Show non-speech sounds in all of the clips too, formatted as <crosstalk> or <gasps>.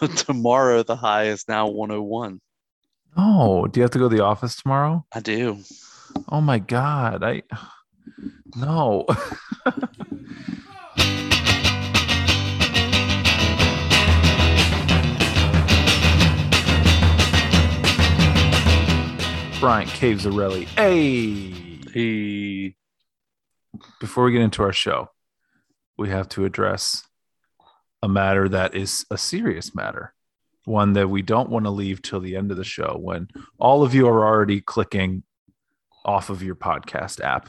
<laughs> tomorrow the high is now 101. Oh, do you have to go to the office tomorrow? I do. Oh my god, I no. <laughs> Bryant Caves-Arelli. Hey. He Before we get into our show, we have to address a matter that is a serious matter. One that we don't want to leave till the end of the show when all of you are already clicking off of your podcast app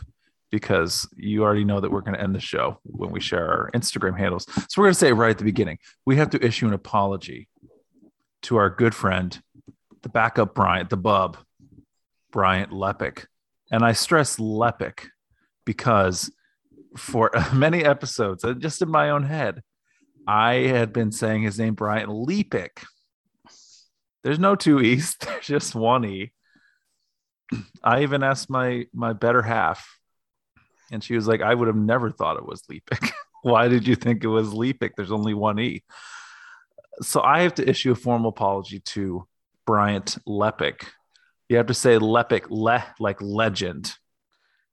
because you already know that we're going to end the show when we share our Instagram handles. So we're going to say right at the beginning. We have to issue an apology to our good friend, the backup Bryant, the bub, Bryant Lepic. And I stress Lepic because for <laughs> many episodes, uh, just in my own head, I had been saying his name Bryant Lepic. There's no two E's, <laughs> there's just one E. I even asked my my better half, and she was like, I would have never thought it was Lepic. <laughs> Why did you think it was Lepic? There's only one E. So I have to issue a formal apology to Bryant Lepic. You have to say Lepic le like legend.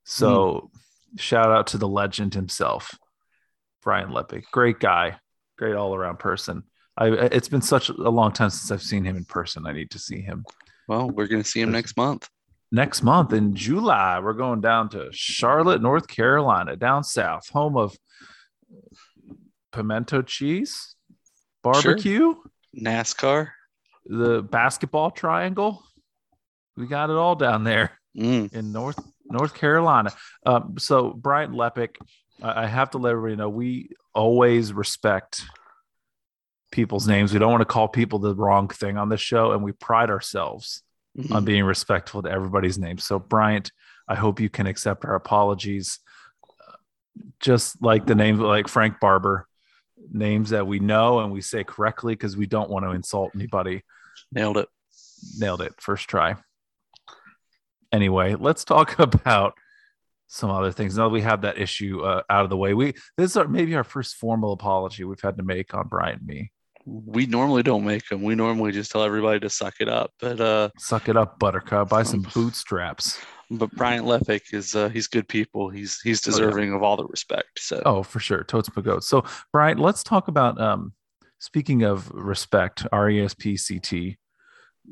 So hmm. shout out to the legend himself, Brian Lepic. Great guy, great all around person. I it's been such a long time since I've seen him in person. I need to see him well, we're gonna see him next month. next month in July. We're going down to Charlotte, North Carolina, down south, home of pimento cheese, barbecue, NASCAR. the basketball triangle. We got it all down there. Mm. in North North Carolina. Um, so Brian Lepic, I have to let everybody know we always respect people's names. We don't want to call people the wrong thing on this show, and we pride ourselves Mhm. on being respectful to everybody's name. So Bryant, I hope you can accept our apologies. Just like the name, like Frank Barber, names that we know and we say correctly because we don't want to insult anybody Nailed it. nailed it first try anyway let's talk <laughs> about some other things now that we have that issue uh, out of the way we this is our, maybe our first formal apology we've had to make on brian and me We normally don't make them. We normally just tell everybody to suck it up. But uh, suck it up buttercup buy some bootstraps but Brian Lepic is uh, he's good people. He's he's deserving of all the respect. So oh for sure totes goats so brian let's talk about um speaking of respect E r-e-s-p-c-t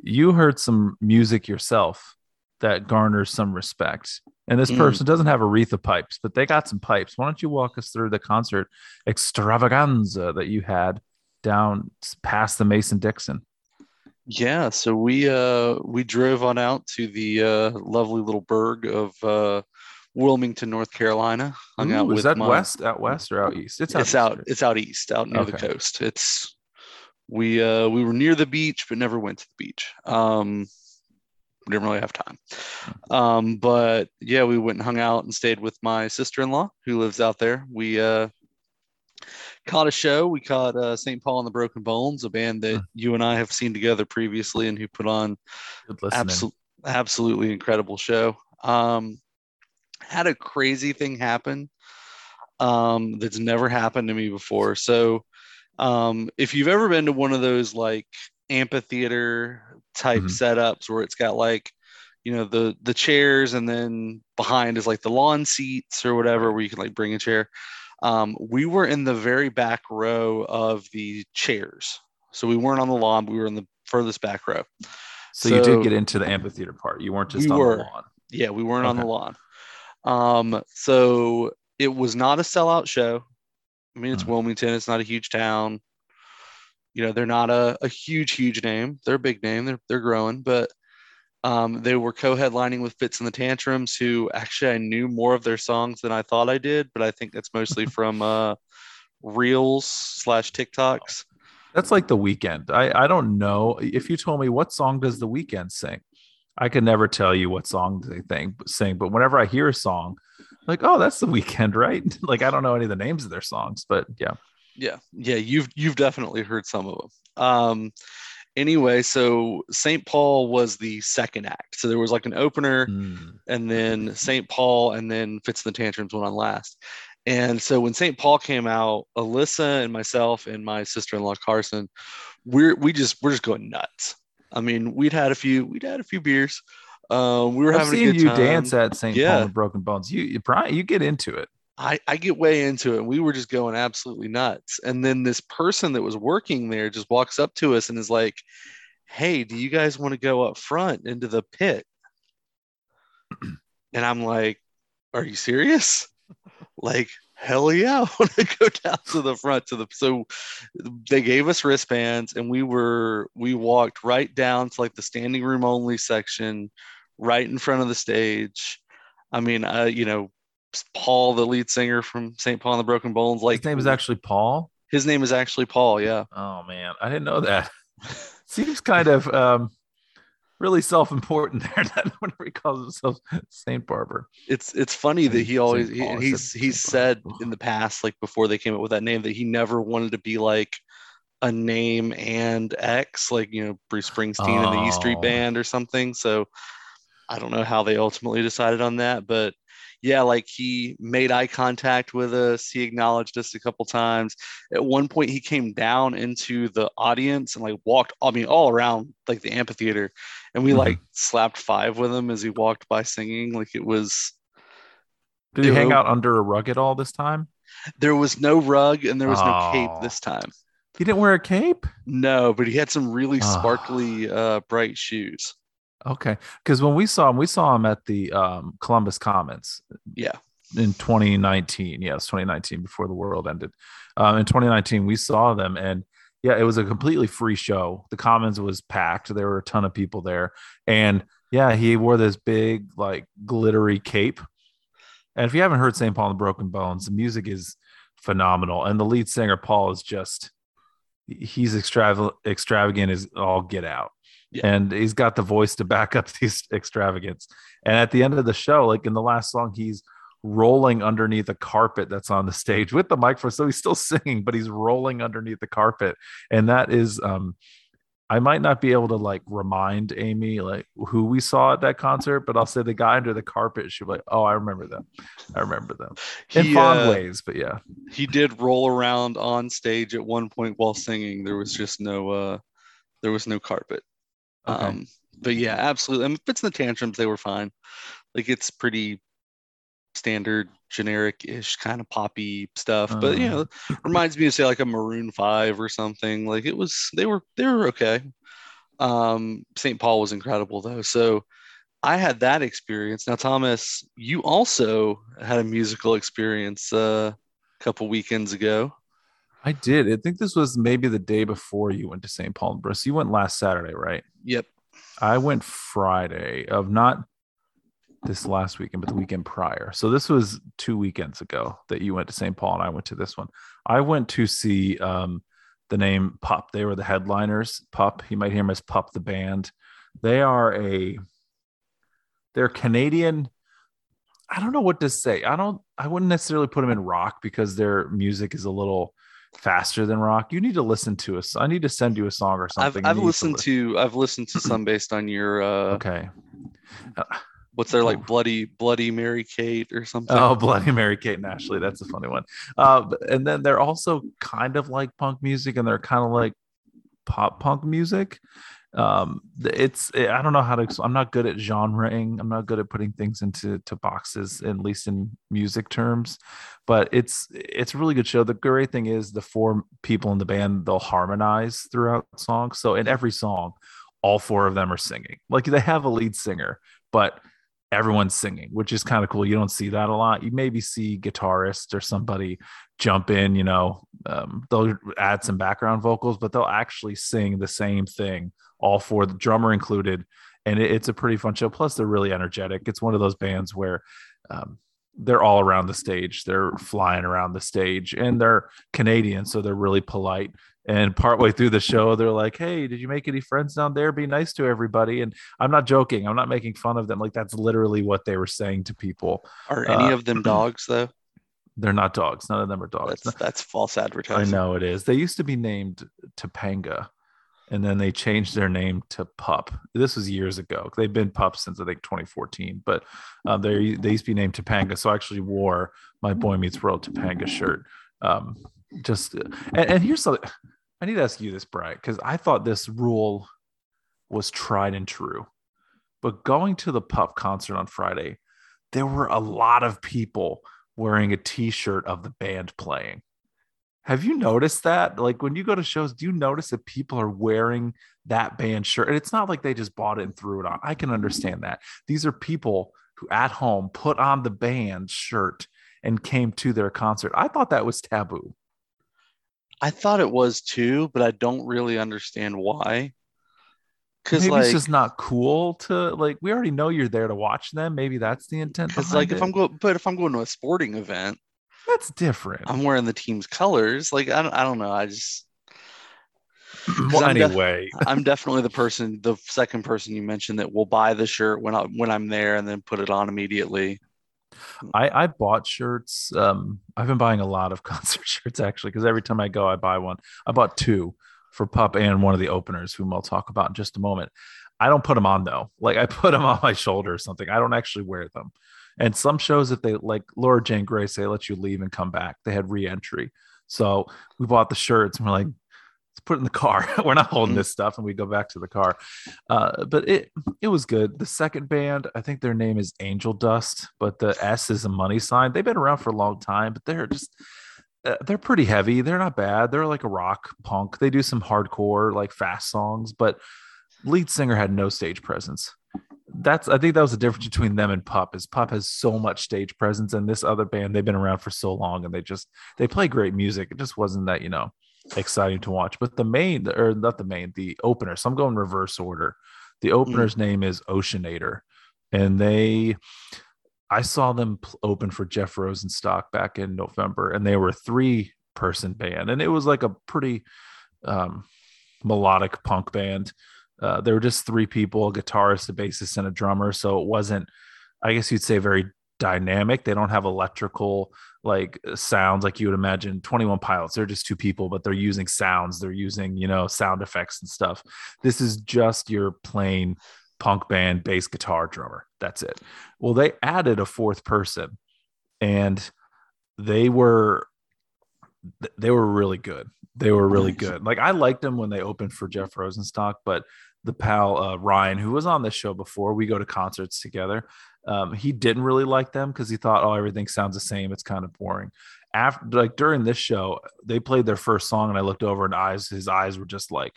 you heard some music yourself that garners some respect and this Mm. person doesn't have Aretha pipes but they got some pipes why don't you walk us through the concert extravaganza that you had down past the mason dixon Yeah, so we uh we drove on out to the uh lovely little burg of uh Wilmington, North Carolina. Hung out Ooh, with is that my, west out west or out east It's, out. east, out right? it's out east, out near the coast. It's we uh we were near the beach but never went to the beach. Um didn't really have time. Um but yeah, we went and hung out and stayed with my sister-in-law who lives out there. We uh caught a show. We caught uh, St. Paul and the Broken Bones, a band that Hmm. you and I have seen together previously and who put on absolutely absolutely incredible show um had a crazy thing happen um that's never happened to me before so um if you've ever been to one of those like amphitheater type Mhm. setups where it's got like you know the the chairs and then behind is like the lawn seats or whatever where you can like bring a chair um we were in the very back row of the chairs so we weren't on the lawn we were in the furthest back row so, you did get into the amphitheater part you weren't just We on were. the lawn Yeah, we weren't on the lawn. Um, so it was not a sellout show. I mean, it's Mhm. Wilmington, it's not a huge town. You know, they're not a, a huge, huge name. They're a big name, they're they're growing, but um, they were co-headlining with Fitz and the Tantrums, who actually I knew more of their songs than I thought I did, but I think that's mostly <laughs> from uh reels slash TikToks. That's like the Weeknd. I, I don't know. If you told me what song does the Weeknd sing, I could never tell you what song they think, sing. But whenever I hear a song, like, oh, that's the Weeknd, <laughs> right? like I don't know any of the names of their songs, but yeah. Yeah, yeah, you've you've definitely heard some of them. Um, anyway, so St. Paul was the second act. So there was like an opener, Mm. and then St. Paul, and then Fitz and the Tantrums went on last. And so when St. Paul came out, Alyssa and myself and my sister-in-law Carson we're we just we're just going nuts. I mean, we'd had a few we'd had a few beers. Uh, we were I've having a seen you time. dance at St. Yeah. Paul and Broken Bones. You, you Brian, you get into it. I, I get way into it. and We were just going absolutely nuts. And then this person that was working there just walks up to us and is like, Hey, do you guys want to go up front into the pit? And I'm like, Are you serious? Like, hell yeah, <laughs> I want to go down to the front to the so they gave us wristbands and we were we walked right down to like the standing room only section, right in front of the stage. I mean, uh, you know, Paul, the lead singer from St. Paul and the Broken Bones, like His name is actually Paul. his name is actually Paul. Yeah, Oh man, I didn't know that. <laughs> Seems kind of um, really self-important <laughs> there. That whenever he calls himself Saint Barber. it's it's funny that he always he, he's said he's said in the past, like before they came up with that name, that he never wanted to be like a name and X, like you know Bruce Springsteen and the E Street Oh. Band or something. So I don't know how they ultimately decided on that, but yeah, like he made eye contact with us. He acknowledged us a couple times. At one point, he came down into the audience and like walked, I mean, all around like the amphitheater. And we Mhm. like slapped five with him as he walked by singing. Like it was, Did he hang out under a rug at all this time? there was no rug and there was no cape Oh. this time. He didn't wear a cape. No, but he had some really sparkly, uh, bright shoes. Okay, because when we saw him, we saw him at the um, Columbus Commons. Yeah. In 2019, yes, 2019 before the world ended. Um, in 2019, we saw them, and yeah, it was a completely free show. The Commons was packed. There were a ton of people there, and yeah, he wore this big like glittery cape. And if you haven't heard St. Paul and the Broken Bones, the music is phenomenal, and the lead singer Paul is just he's extravagant. Extravagant is all get out Yeah. and he's got the voice to back up <laughs> these extravagance. And at the end of the show, like in the last song, he's rolling underneath a carpet that's on the stage with the microphone. So he's still <laughs> singing, but he's rolling underneath the carpet. And that is um I might not be able to like remind Amy like who we saw at that concert, but I'll say the guy under the carpet. She'll be like, "Oh, I remember them. I remember them in He, fond uh, ways." But yeah, he did roll around on stage at one point while singing. There was just no uh there was no carpet. Okay. Um but yeah, absolutely. I mean, Fitz and the Tantrums, they were fine. Like it's pretty standard, generic-ish kind of poppy stuff. But you Uh. know, <laughs> reminds me of say like a Maroon Five or something. Like it was they were they were okay. Um St. Paul was incredible though. So I had that experience. Now, Thomas, you also had a musical experience uh, a couple weekends ago. I did. I think this was maybe the day before you went to St. Paul and Bruce. You went last Saturday, right? Yep. I went Friday of not this last weekend, but the weekend prior. So this was two weekends ago that you went to St. Paul and I went to this one. I went to see um, the name Pup. They were the headliners. Pup. You might hear them as Pup the band. They are a they're Canadian. I don't know what to say. I don't. I wouldn't necessarily put them in rock because their music is a little faster than rock. You need to listen to us. I need to send you a song or I've something. I've need listened li- to I've listened to some based on your uh, Okay. what's their like bloody bloody Mary Kate or something. Oh, Bloody Mary, Kate and Ashley. That's a funny one. Uh, and then they're also kind of like punk music, and they're kind of like pop punk music. Um, it's I don't know how to. I'm not good at genreing. I'm not good at putting things into to boxes, at least in music terms. But it's it's a really good show. The great thing is the four people in the band they'll harmonize throughout songs. So in every song, all four of them are singing. Like they have a lead singer, but everyone's singing, which is kind of cool. You don't see that a lot. You maybe see guitarist or somebody jump in, you know, um, they'll add some background vocals, but they'll actually sing the same thing, all four, the drummer included. And it, it's a pretty fun show. Plus, they're really energetic. It's one of those bands where um, they're all around the stage, they're flying around the stage, and they're Canadian, so they're really polite. And partway through the show, they're like, "Hey, did you make any friends down there? Be nice to everybody." And I'm not joking. I'm not making fun of them. Like that's literally what they were saying to people. Are any uh, of them <clears throat> dogs though? They're not dogs. None of them are dogs. That's that's false advertising. I know it is. They used to be named Topanga, and then they changed their name to Pup. This was years ago. They've been pups since I think 2014, but uh, they they used to be named Topanga. So I actually wore my Boy Meets World Topanga shirt. Um, just and, and here's something. I need to ask you this, Brian, because I thought this rule was tried and true. But going to the Pup concert on Friday, there were a lot of people wearing a t-shirt of the band playing. Have you noticed that? Like when you go to shows, do you notice that people are wearing that band shirt? And it's not like they just bought it and threw it on. I can understand that. These are people who at home put on the band shirt and came to their concert. I thought that was taboo. I thought it was too, but I don't really understand why. Because maybe like, it's just not cool to like. We already know you're there to watch them. Maybe that's the intent. Because like, it. if I'm going, but if I'm going to a sporting event, that's different. I'm wearing the team's colors. Like I don't, I don't know. I just. <clears throat> Well, I'm anyway, def- <laughs> I'm definitely the person, the second person you mentioned that will buy the shirt when I when I'm there and then put it on immediately. I I bought shirts. Um, I've been buying a lot of <laughs> concert shirts actually because every time I go, I buy one. I bought two for Pup and one of the openers, whom I'll talk about in just a moment. I don't put them on though. <laughs> Like I put them on my shoulder or something. I don't actually wear them. And some shows, if they like Laura Jane Grace, they let you leave and come back. They had re-entry. So we bought the shirts and we're like, let's put it in the car. <laughs> we're not holding mm-hmm. this stuff, and we go back to the car. Uh, but it it was good. The second band, I think their name is Angel Dust, but the S is a money sign. They've been around for a long time, but they're just uh, they're pretty heavy. They're not bad. They're like a rock punk. They do some hardcore, like fast songs, but lead singer had no stage presence. That's I think that was the difference between them and Pup. Is Pup has so much stage presence, and this other band they've been around for so long, and they just they play great music. It just wasn't that you know exciting to watch. But the main, or not the main, the opener. So I'm going reverse order. The mm. opener's mm. name is Oceanator, and they I saw them open for Jeff Rosenstock back in November, and they were a three person band, and it was like a pretty um, melodic punk band. Uh, there were just three people a guitarist, a bassist, and a drummer. So it wasn't, I guess you'd say, very dynamic. They don't have electrical like sounds like you would imagine 21 pilots. They're just two people, but they're using sounds, they're using, you know, sound effects and stuff. This is just your plain punk band, bass guitar, drummer. That's it. Well, they added a fourth person and they were they were really good. They were really good. Like I liked them when they opened for Jeff Rosenstock, but the pal uh, Ryan, who was on this show before, we go to concerts together. Um, he didn't really like them because he thought, oh, everything sounds the same. It's kind of boring. After like during this show, they played their first song, and I looked over and eyes, his eyes were just like,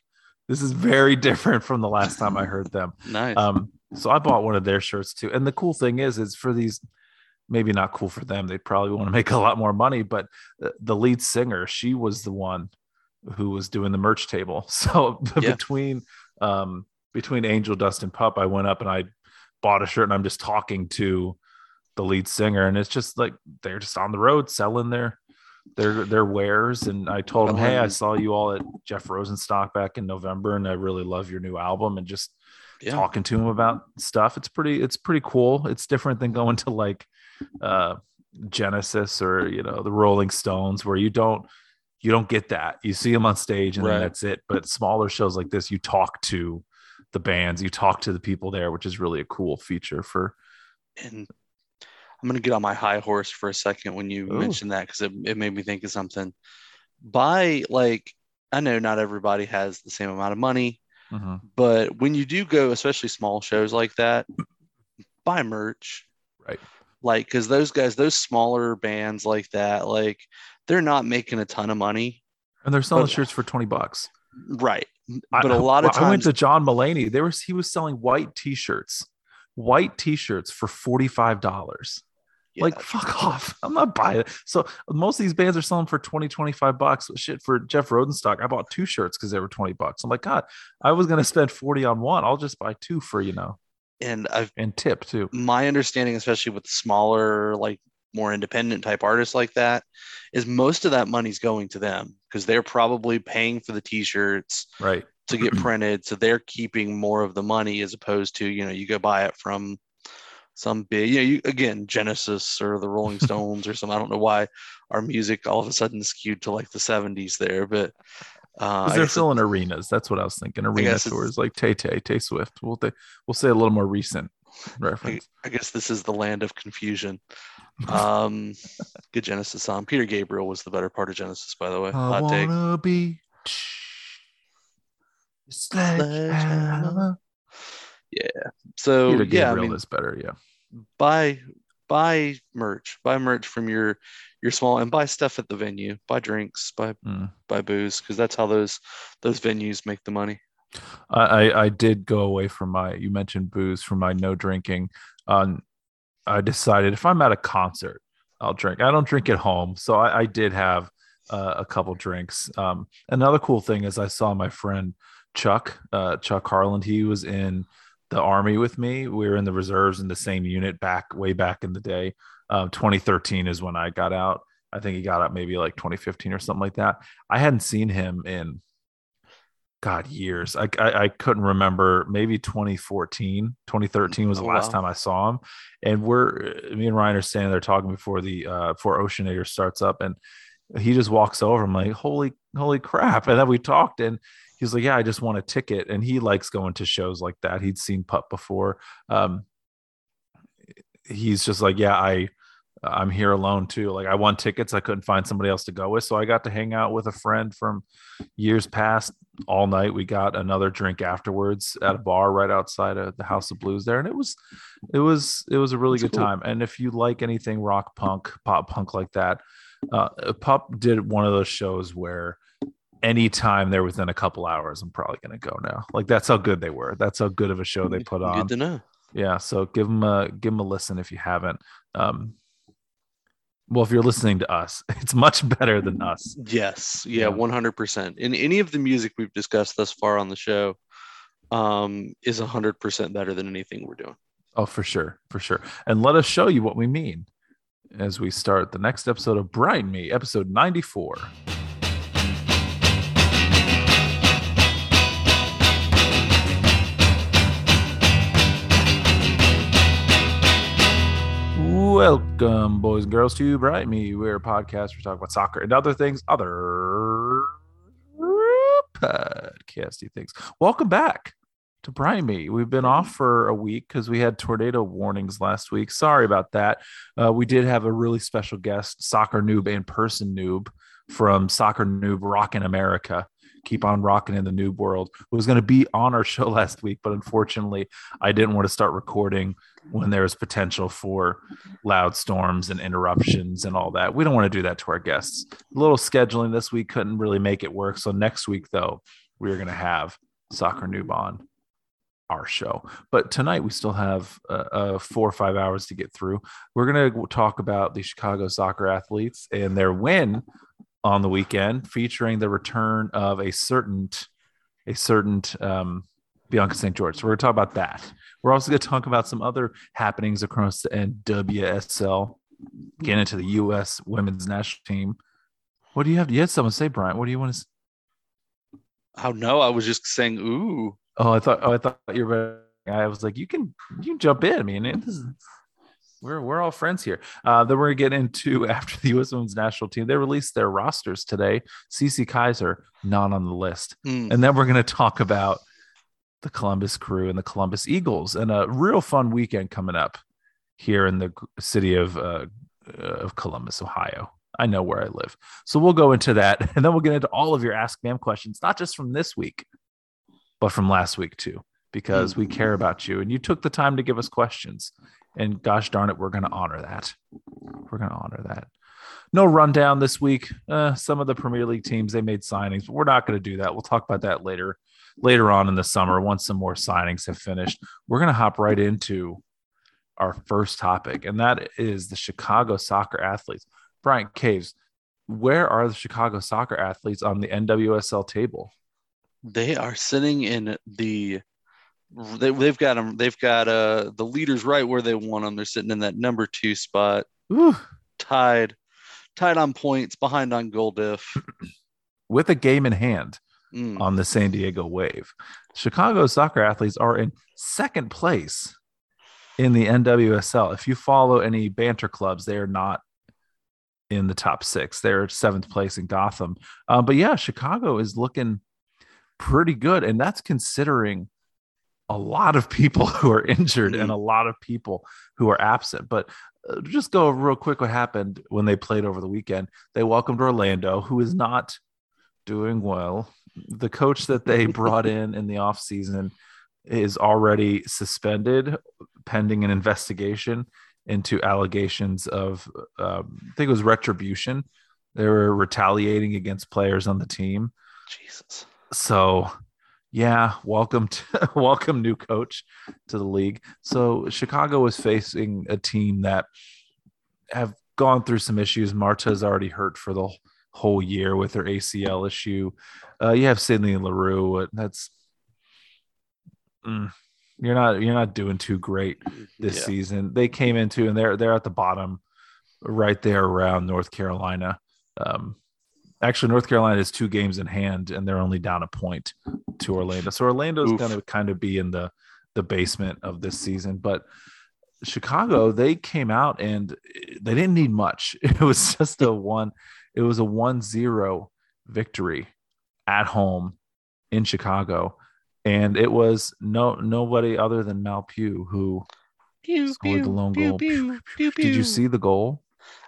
this is very <laughs> different from the last time I heard them. <laughs> nice. Um, so I bought one of their shirts too. And the cool thing is, is for these, maybe not cool for them. They probably want to make a lot more money, but the lead singer, she was the one who was doing the merch table. <laughs> So yeah. between um, between Angel Dust and Pup, I went up and I bought a shirt and I'm just talking to the lead singer, and it's just like they're just on the road selling their their their wares. And I told him, hey, I saw you all at Jeff Rosenstock back in November, and I really love your new album. And just yeah. talking to him about stuff. It's pretty it's pretty cool. It's different than going to like uh Genesis or you know the Rolling Stones where you don't you don't get that. You see them on stage and right. that's it. But smaller shows like this, you talk to the bands, you talk to the people there, which is really a cool feature for. And I'm gonna get on my high horse for a second when you Ooh. mentioned that because it, it made me think of something. Buy like I know not everybody has the same amount of money, mm-hmm. but when you do go, especially small shows like that, buy merch. Right. Like, because those guys, those smaller bands like that, like they're not making a ton of money. And they're selling but, shirts for 20 bucks. Right. But I, a lot of times I went to John Mulaney. There was he was selling white t-shirts, white t-shirts for $45. Yeah, like fuck off. I'm not buying it. So most of these bands are selling for 20, 25 bucks. Shit for Jeff Rosenstock, I bought two shirts because they were 20 bucks. I'm like, God, I was gonna spend 40 on one. I'll just buy two for you know. And I've and tip too. My understanding, especially with smaller, like more independent type artists like that, is most of that money's going to them because they're probably paying for the t-shirts right to get <clears throat> printed. So they're keeping more of the money as opposed to, you know, you go buy it from some big, you know, you, again, Genesis or the Rolling <laughs> Stones or some. I don't know why our music all of a sudden skewed to like the 70s there, but uh, they're filling arenas. That's what I was thinking. Arena tours like Tay Tay, Tay Swift. We'll th- we'll say a little more recent reference. I, I, guess this is the land of confusion. Um, good Genesis song. Peter Gabriel was the better part of Genesis, by the way. I Hot wanna take. be Sledgehammer. Yeah. So Peter yeah, I mean, is better. Yeah. buy buy merch, buy merch from your your small and buy stuff at the venue, buy drinks, buy Mm. buy booze, because that's how those those venues make the money. I, I I did go away from my you mentioned booze from my no drinking. Um, I decided if I'm at a concert, I'll drink. I don't drink at home, so I, I did have uh, a couple drinks. Um, another cool thing is I saw my friend Chuck uh, Chuck Harland. He was in the army with me. We were in the reserves in the same unit back way back in the day. Um, 2013 is when I got out. I think he got out maybe like 2015 or something like that. I hadn't seen him in God years. I I, I couldn't remember. Maybe 2014, 2013 was the Oh, last wow. time I saw him. And we're me and Ryan are standing there talking before the uh before Oceanator starts up, and he just walks over. I'm like, holy holy crap! And then we talked, and he's like, yeah, I just want a ticket. And he likes going to shows like that. He'd seen Pup before. Um, he's just like, yeah, I. I'm here alone too. Like I won tickets, I couldn't find somebody else to go with, so I got to hang out with a friend from years past all night. We got another drink afterwards at a bar right outside of the House of Blues there, and it was, it was, it was a really That's good cool. time. And if you like anything rock punk, pop punk like that, uh, Pup did one of those shows where anytime they're within a couple hours, I'm probably gonna go now. Like that's how good they were. That's how good of a show they put on. Good to know. Yeah, so give them a give them a listen if you haven't. Um, well, if you're listening to us, <laughs> it's much better than us. Yes, yeah, Yeah. one hundred percent. And any of the music we've discussed thus far on the show um, is hundred percent better than anything we're doing. Oh, for sure, for sure. And let us show you what we mean as we start the next episode of Brian Me, episode 94. Welcome, boys and girls, to Bright Me. We're a podcast. We talk about soccer and other things, other podcasty things. Welcome back to Bright Me. We've been off for a week because we had tornado warnings last week. Sorry about that. Uh, we did have a really special guest, soccer noob and person noob from Soccer Noob Rockin' America. Keep on rocking in the noob world. Who was going to be on our <laughs> show last week, but unfortunately, I didn't want to start recording when there is potential for loud storms and interruptions and all that. We don't want to do that to our guests. A little scheduling this week couldn't really make it work. So next week, though, we're going to have Soccer Noob on our show. But tonight we still have uh, uh, four or five hours to get through. We're going to talk about the Chicago soccer athletes and their win on the weekend, featuring the return of a certain, a certain um, Bianca St. George. So we're going to talk about that. We're also going to talk about some other happenings across the NWSL, get into the U.S. women's national team. What do you have? You had someone say, Brian. What do you want to? Say? Oh no, I was just saying, ooh. Oh, I thought. Oh, I thought you were. I was like, you can, you can jump in. I mean, it- this is, we're we're all friends here. Uh, then we're gonna get into <laughs> after the U.S. Women's National Team. They released their rosters today. Cece Kizer not on the list, Hmm. and then we're gonna talk about the Columbus Crew and the Columbus Eagles, and a real fun weekend coming up here in the city of uh, uh, of Columbus, Ohio. I know where I live, so we'll go into that, <laughs> and then we'll get into all of your Ask Ma'am questions, not just from this week, but from last week too, because we care about you and you took the time to give us questions. And gosh darn it, we're going to honor that. We're going to honor that. No rundown this week. Uh, some of the Premier League teams they made signings, but we're not going to do that. We'll talk about that later, later on in the summer once some more signings have finished. We're going to hop right into our first topic, and that is the Chicago soccer athletes. Brian Caves, where are the Chicago soccer athletes on the NWSL table? They are sitting in the. They, they've got them. They've got uh the leaders right where they want them. They're sitting in that number two spot, Ooh, tied, tied on points, behind on goal diff. <clears throat> with a game in hand. Mm. on the San Diego Wave. Chicago soccer athletes are in second place in the NWSL. If you follow any banter clubs, they are not in the top six. They're seventh place in Gotham. Uh, but yeah, Chicago is looking pretty good. And that's considering a lot of people <laughs> who are injured and a lot of people who are absent. But uh, just go real quick what happened when they played over the weekend. They welcomed Orlando, who is not doing well the coach that they brought in in the offseason is already suspended pending an investigation into allegations of uh, I think it was retribution. They were retaliating against players on the team. Jesus. So, yeah, welcome to <laughs> welcome new coach to the league. So Chicago is facing a team that have gone through some issues. Marta's already hurt for the whole year with her ACL issue. Uh, you have Sydney Leroux. That's mm, you're not you're not doing too great this Yeah. season. They came into and they're they're at the bottom, right there around North Carolina. Um, actually, North Carolina is two games in hand, and they're only down a point to Orlando. So Orlando's going to kind of be in the the basement of this season, but. Chicago, they came out and they didn't need much. <laughs> It was just a one, it was a one zero victory at home in Chicago. And it was no nobody other than Mal Pugh who Pew, Scored the lone goal. pew, pew, did you see the goal?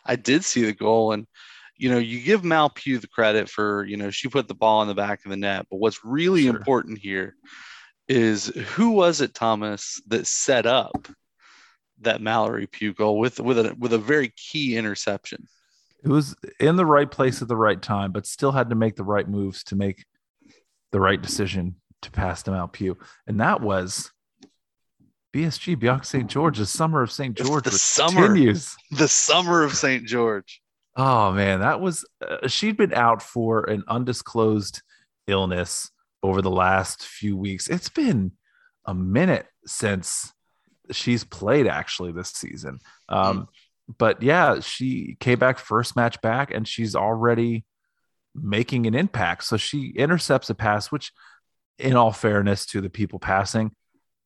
I did see the goal, and you know, you give Mal Pugh the credit for you know she put the ball in the back of the net. But what's really Sure. important here is who was it, Thomas, that set up that Mallory Pugh goal with with a with a very key interception. It was in the right place at the right time, but still had to make the right moves to make the right decision to pass to Mal Pugh. And that was BSG, Bianca St. George, the summer of St. George the summer. continues. The summer of St. George. Oh man, that was uh, she'd been out for an undisclosed illness over the last few weeks. It's been a minute since she's played actually this season. Um, but yeah, she came back first match back and she's already making an impact. So she intercepts a pass, which, in all fairness to the people passing,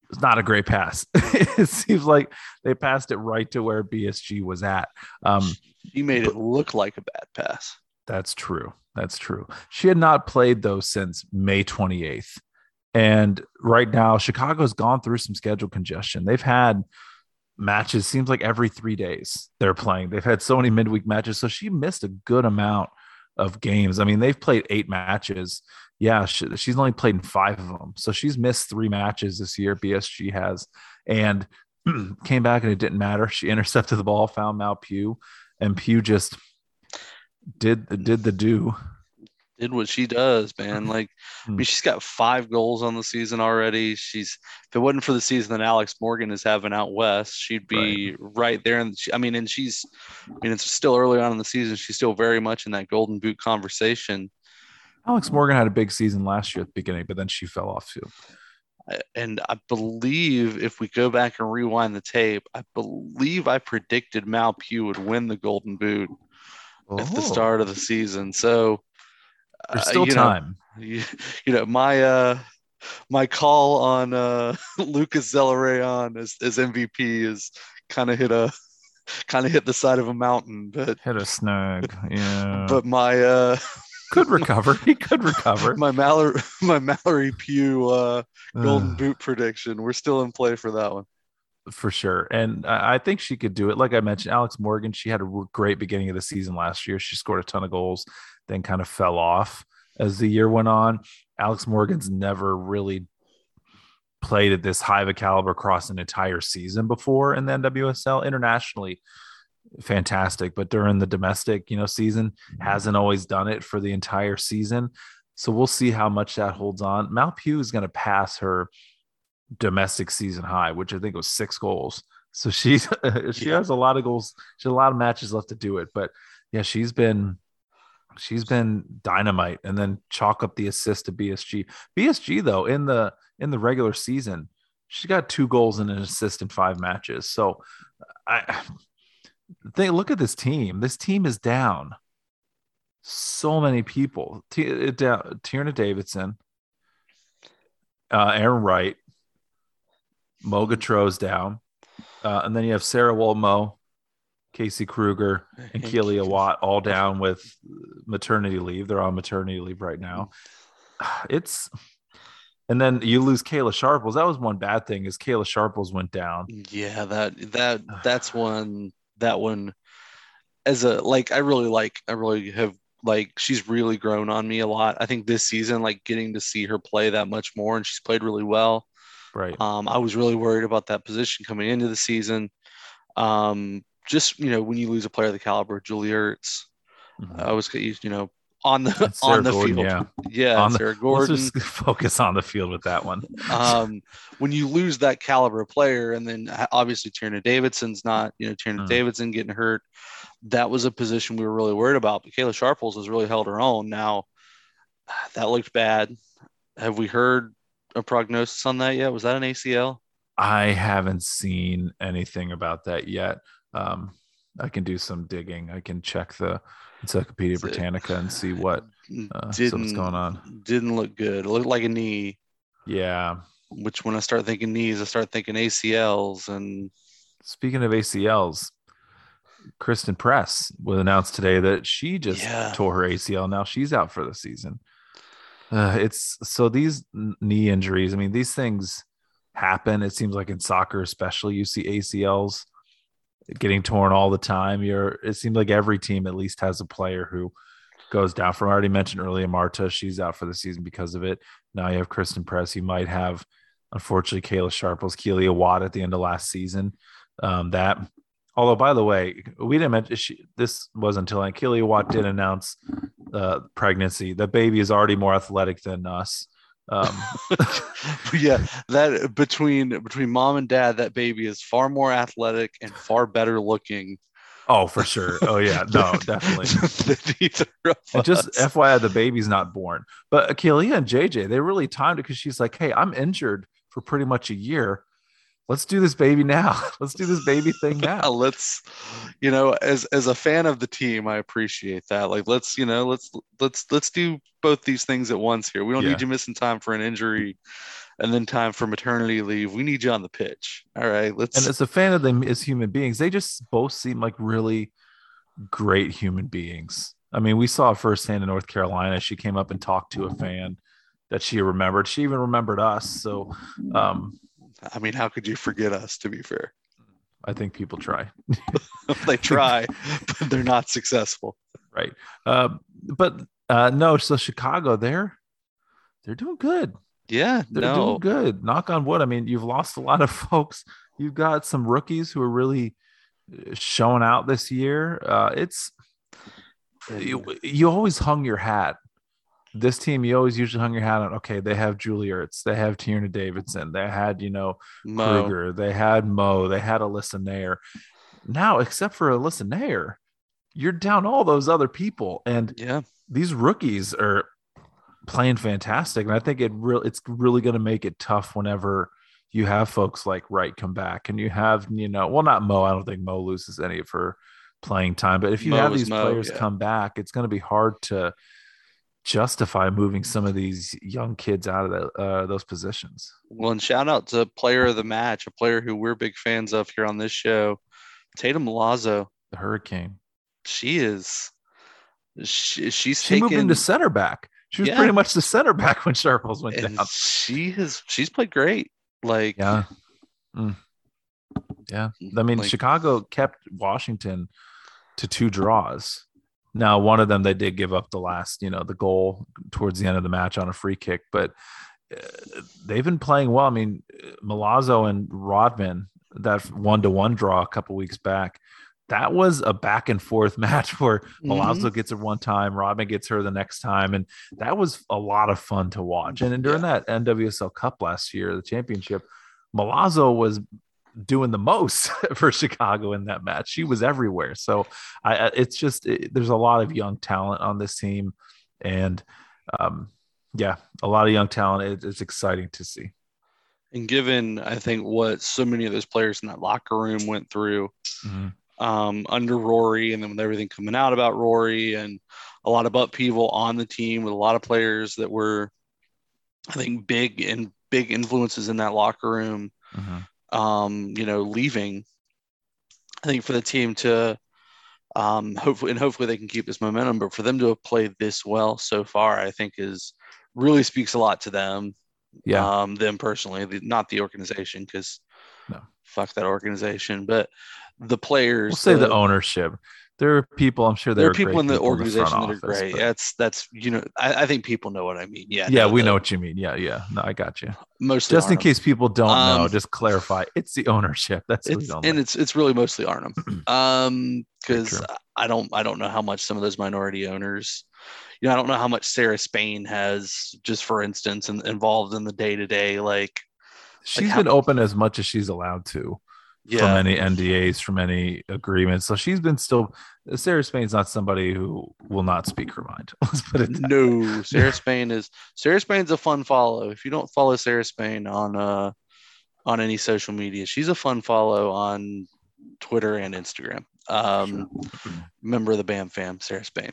is not a great pass. <laughs> it seems like they passed it right to where BSG was at. Um, He made it look like a bad pass. that's true. That's true. She had not played though since May 28th. And right now, Chicago's gone through some schedule congestion. They've had matches, seems like every three days they're playing. They've had so many midweek matches. So she missed a good amount of games. I mean, they've played eight matches. Yeah, she, she's only played in five of them. So she's missed three matches this year, BSG has. And <clears throat> came back and it didn't matter. She <laughs> intercepted the ball, found Mal Pugh, and Pugh just did did the do. Did what she does, man. <laughs> Like, I Hmm. mean, she's got five goals on the season already. She's if it wasn't for the season that Alex Morgan is having out west, she'd be right, there. And she, I mean, and she's, I mean, it's still early on in the season. She's still very much in that Golden Boot conversation. Alex Morgan had a big season last year at the beginning, but then she fell off too. And I believe if we go back and rewind the tape, I believe I predicted Mal Pugh would win the Golden Boot at the Oh, start of the season. So There's uh, still you know, time. you, you know my uh my call on uh <laughs> Lucas Zelarayan as, as MVP is kind of hit a <laughs> kind of hit the side of a mountain but Hit a snag. <laughs> Yeah. but my uh could recover. He could recover. my Mallory my Mallory Pugh uh golden boot prediction we're still in play for that one for sure. And I think she could do it. Like I mentioned, Alex Morgan, she had a great beginning of the season last year. She scored a ton of goals, then kind of fell off as the year went on. Alex Morgan's never really played at this high of a caliber across an entire season before in the NWSL internationally. Fantastic, but during the domestic, you know, season mm-hmm. hasn't always done it for the entire season. So we'll see how much that holds on. Mal Pugh is going to pass her domestic season high, which I think was six goals. So she's <laughs> she Yeah. has a lot of goals. She has a lot of matches left to do it. But yeah, she's been she's been dynamite and then chalk up the assist to BSG. BSG though in the in the regular season, she's got two goals and an assist in five matches. So I they look at this team. This team is down so many people. T- down Tierney Davidson, uh, Arin Wright, Mo Gautrat's down, uh, and then you have Sarah Woldmoe, Casey Krueger, <laughs> and Kealia Watt all down with maternity leave. They're on maternity leave right now. <sighs> It's and then you lose Kayla Sharples. That was one bad thing is Kayla Sharples went down. yeah that that that's one that one as a like I really like I really have like she's really grown on me a lot. I think this season, like getting to see her play that much more, and she's played really well. Right. Um, I was really worried about that position coming into the season. Um, just you know, when you lose a player of the caliber of Julie Ertz, Mhm. I was you know on the Sarah on the Gordon, field, yeah. yeah, On the- Sarah Let's Gordon. just <laughs> focus on the field with that one. <laughs> um, when you lose that caliber player, and then obviously Tierney Davidson's not, you know, Tierney Mm. Davidson getting hurt, that was a position we were really worried about. But Kayla Sharples has really held her own. Now, <sighs> that looked bad. Have we heard a prognosis on that yet? Was that an ACL? I haven't seen anything about that yet. Um, I can do some digging. I can check the Encyclopedia Britannica and see <sighs> what uh, see what's going on. Didn't look good. It looked like a knee. Yeah. Which when I start thinking knees, I start thinking ACLs and Speaking of ACLs, Christen Press was announced today that she just Yeah. tore her ACL. Now she's out for the season. Uh, it's so these knee injuries. I mean, these things happen. It seems like in soccer, especially, you see ACLs getting torn all the time. You're. It seems like every team at least has a player who goes down. From I already mentioned earlier, Marta. She's out for the season because of it. Now you have Christen Press. You might have, unfortunately, Kayla Sharples, Kealia Watt at the end of last season. Um, that, although by the way, we didn't mention she, this was until like Watt did announce uh, pregnancy. The baby is already more athletic than us. Um, <laughs> yeah, that between between mom and dad, that baby is far more athletic and far better looking. oh, for sure. Oh yeah, <laughs> no, definitely. <laughs> than either of And just. FYI, the baby's not born. But Akeelia and JJ, they really timed it because she's like, hey, I'm injured for pretty much a year. Let's do this baby now. <laughs> Let's do this baby thing <laughs> now. let's you know as as a fan of the team i appreciate that like let's you know let's let's let's do both these things at once here we don't Yeah. need you missing time for an injury and then time for maternity leave we need you on the pitch all right let's And as a fan of them as human beings, they just both seem like really great human beings. I mean, we saw firsthand in North Carolina. She came up and talked to a fan that she remembered. She even remembered us. So um, i mean how could you forget us to be fair I think people try. <laughs> <laughs> they try but they're not successful right. Uh, but uh, no, so Chicago, they're they're doing good. yeah They're no doing good. Knock on wood. I mean, you've lost a lot of folks. You've got some rookies who are really uh, showing out this year. Uh, it's you, you always hung your hat. This team, you always usually hung your hat on. Okay, they have Julie Ertz, they have Tierney Davidson, they had you know Mo. Krueger, they had Mo, they had Alyssa Naeher. Now, except for Alyssa Naeher, you're down all those other people, and yeah these rookies are playing fantastic, and I think it real it's really going to make it tough whenever you have folks like Wright come back, and you have you know, well, not Mo. I don't think Mo loses any of her playing time, but if you Mo have these Mo, players yeah. come back, it's going to be hard to justify moving some of these young kids out of the, uh, those positions. well and shout out to player of the match a player who we're big fans of here on this show Tatumn Milazzo. The Hurricane. she is she, she's She taken moved into center back. She was Yeah. pretty much the center back when Sharples went and down. she has she's played great like Yeah. Mm. Yeah. I mean, like, Chicago kept Washington to two draws. Now, one of them they did give up the last, you know, the goal towards the end of the match on a free kick, but uh, they've been playing well. I mean, Milazzo and Rodman, that one to one draw a couple weeks back, that was a back and forth <laughs> match where Milazzo Mhm. gets her one time, Rodman gets her the next time, and that was a lot of fun to watch. And, and during that NWSL Cup last year, the championship, Milazzo was doing the most <laughs> for Chicago in that match. She was everywhere. So I, it's just it, there's a lot of young talent on this team, and um, yeah, a lot of young talent. It, it's exciting to see. and given i think what so many of those players in that locker room went through um, under rory and then with everything coming out about rory and a lot of upheaval on the team with a lot of players that were i think big and big influences in that locker room Mhm. Um, you know, leaving. I think for the team to um, hopefully and hopefully they can keep this momentum, but for them to have played this well so far, I think is really speaks a lot to them. Yeah, Um, them personally, the, not the organization, because No. fuck that organization, but the players. we'll say the ownership. There are people. I'm sure there there, are people in the front organization that are office, great. but- That's that's you know I, I think people know what I mean. Yeah, yeah, no, we the- know what you mean. Yeah, yeah. No, I got you. mostly Just in case people don't know, Um, just clarify. It's the ownership. That's it's and like. it's it's really mostly Arnim. <clears throat> Um, because. I don't I don't know how much some of those minority owners, you know, I don't know how much Sarah Spain has just for instance in, involved in the day to day like She's how- been open as much as she's allowed to from yeah any NDAs, from any agreements. So she's been still. Sarah Spain's not somebody who will not speak her mind. <laughs> Let's put it. No Sarah Spain is Sarah Spain's a fun follow. If you don't follow Sarah Spain on uh on any social media, she's a fun follow on Twitter and Instagram. Um, member of the BAM fam, Sarah Spain.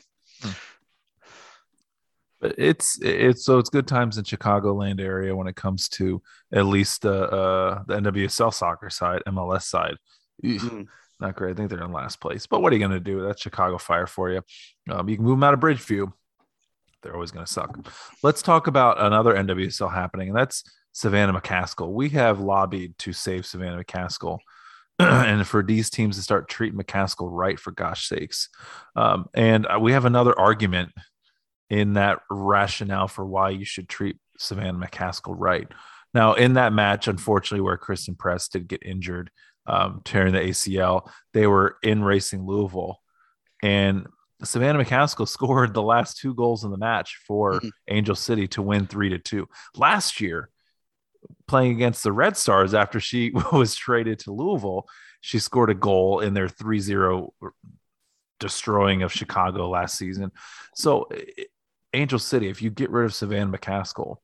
But it's it's so it's good times in Chicagoland area when it comes to at least uh, uh the NWSL soccer side, MLS side. Eugh, Mm. Not great. I think they're in last place. But what are you going to do? That's Chicago Fire for you. Um, you can move them out of Bridgeview. They're always going to suck. Let's talk about another NWSL happening, and that's Savannah McCaskill. We have lobbied to save Savannah McCaskill. <clears throat> and for these teams to start treating McCaskill right, for gosh sakes. Um, and uh, we have another argument in that rationale for why you should treat Savannah McCaskill right. Now, in that match, unfortunately, where Christen Press did get injured, um, tearing the ACL, they were in Racing Louisville, and Savannah McCaskill <laughs> scored the last two goals in the match for Mhm. Angel City to win three to two. Last year, playing against the Red Stars after she <laughs> was traded to Louisville, she scored a goal in their 3 0 destroying of Chicago last season. So, Angel City, if you get rid of Savannah McCaskill,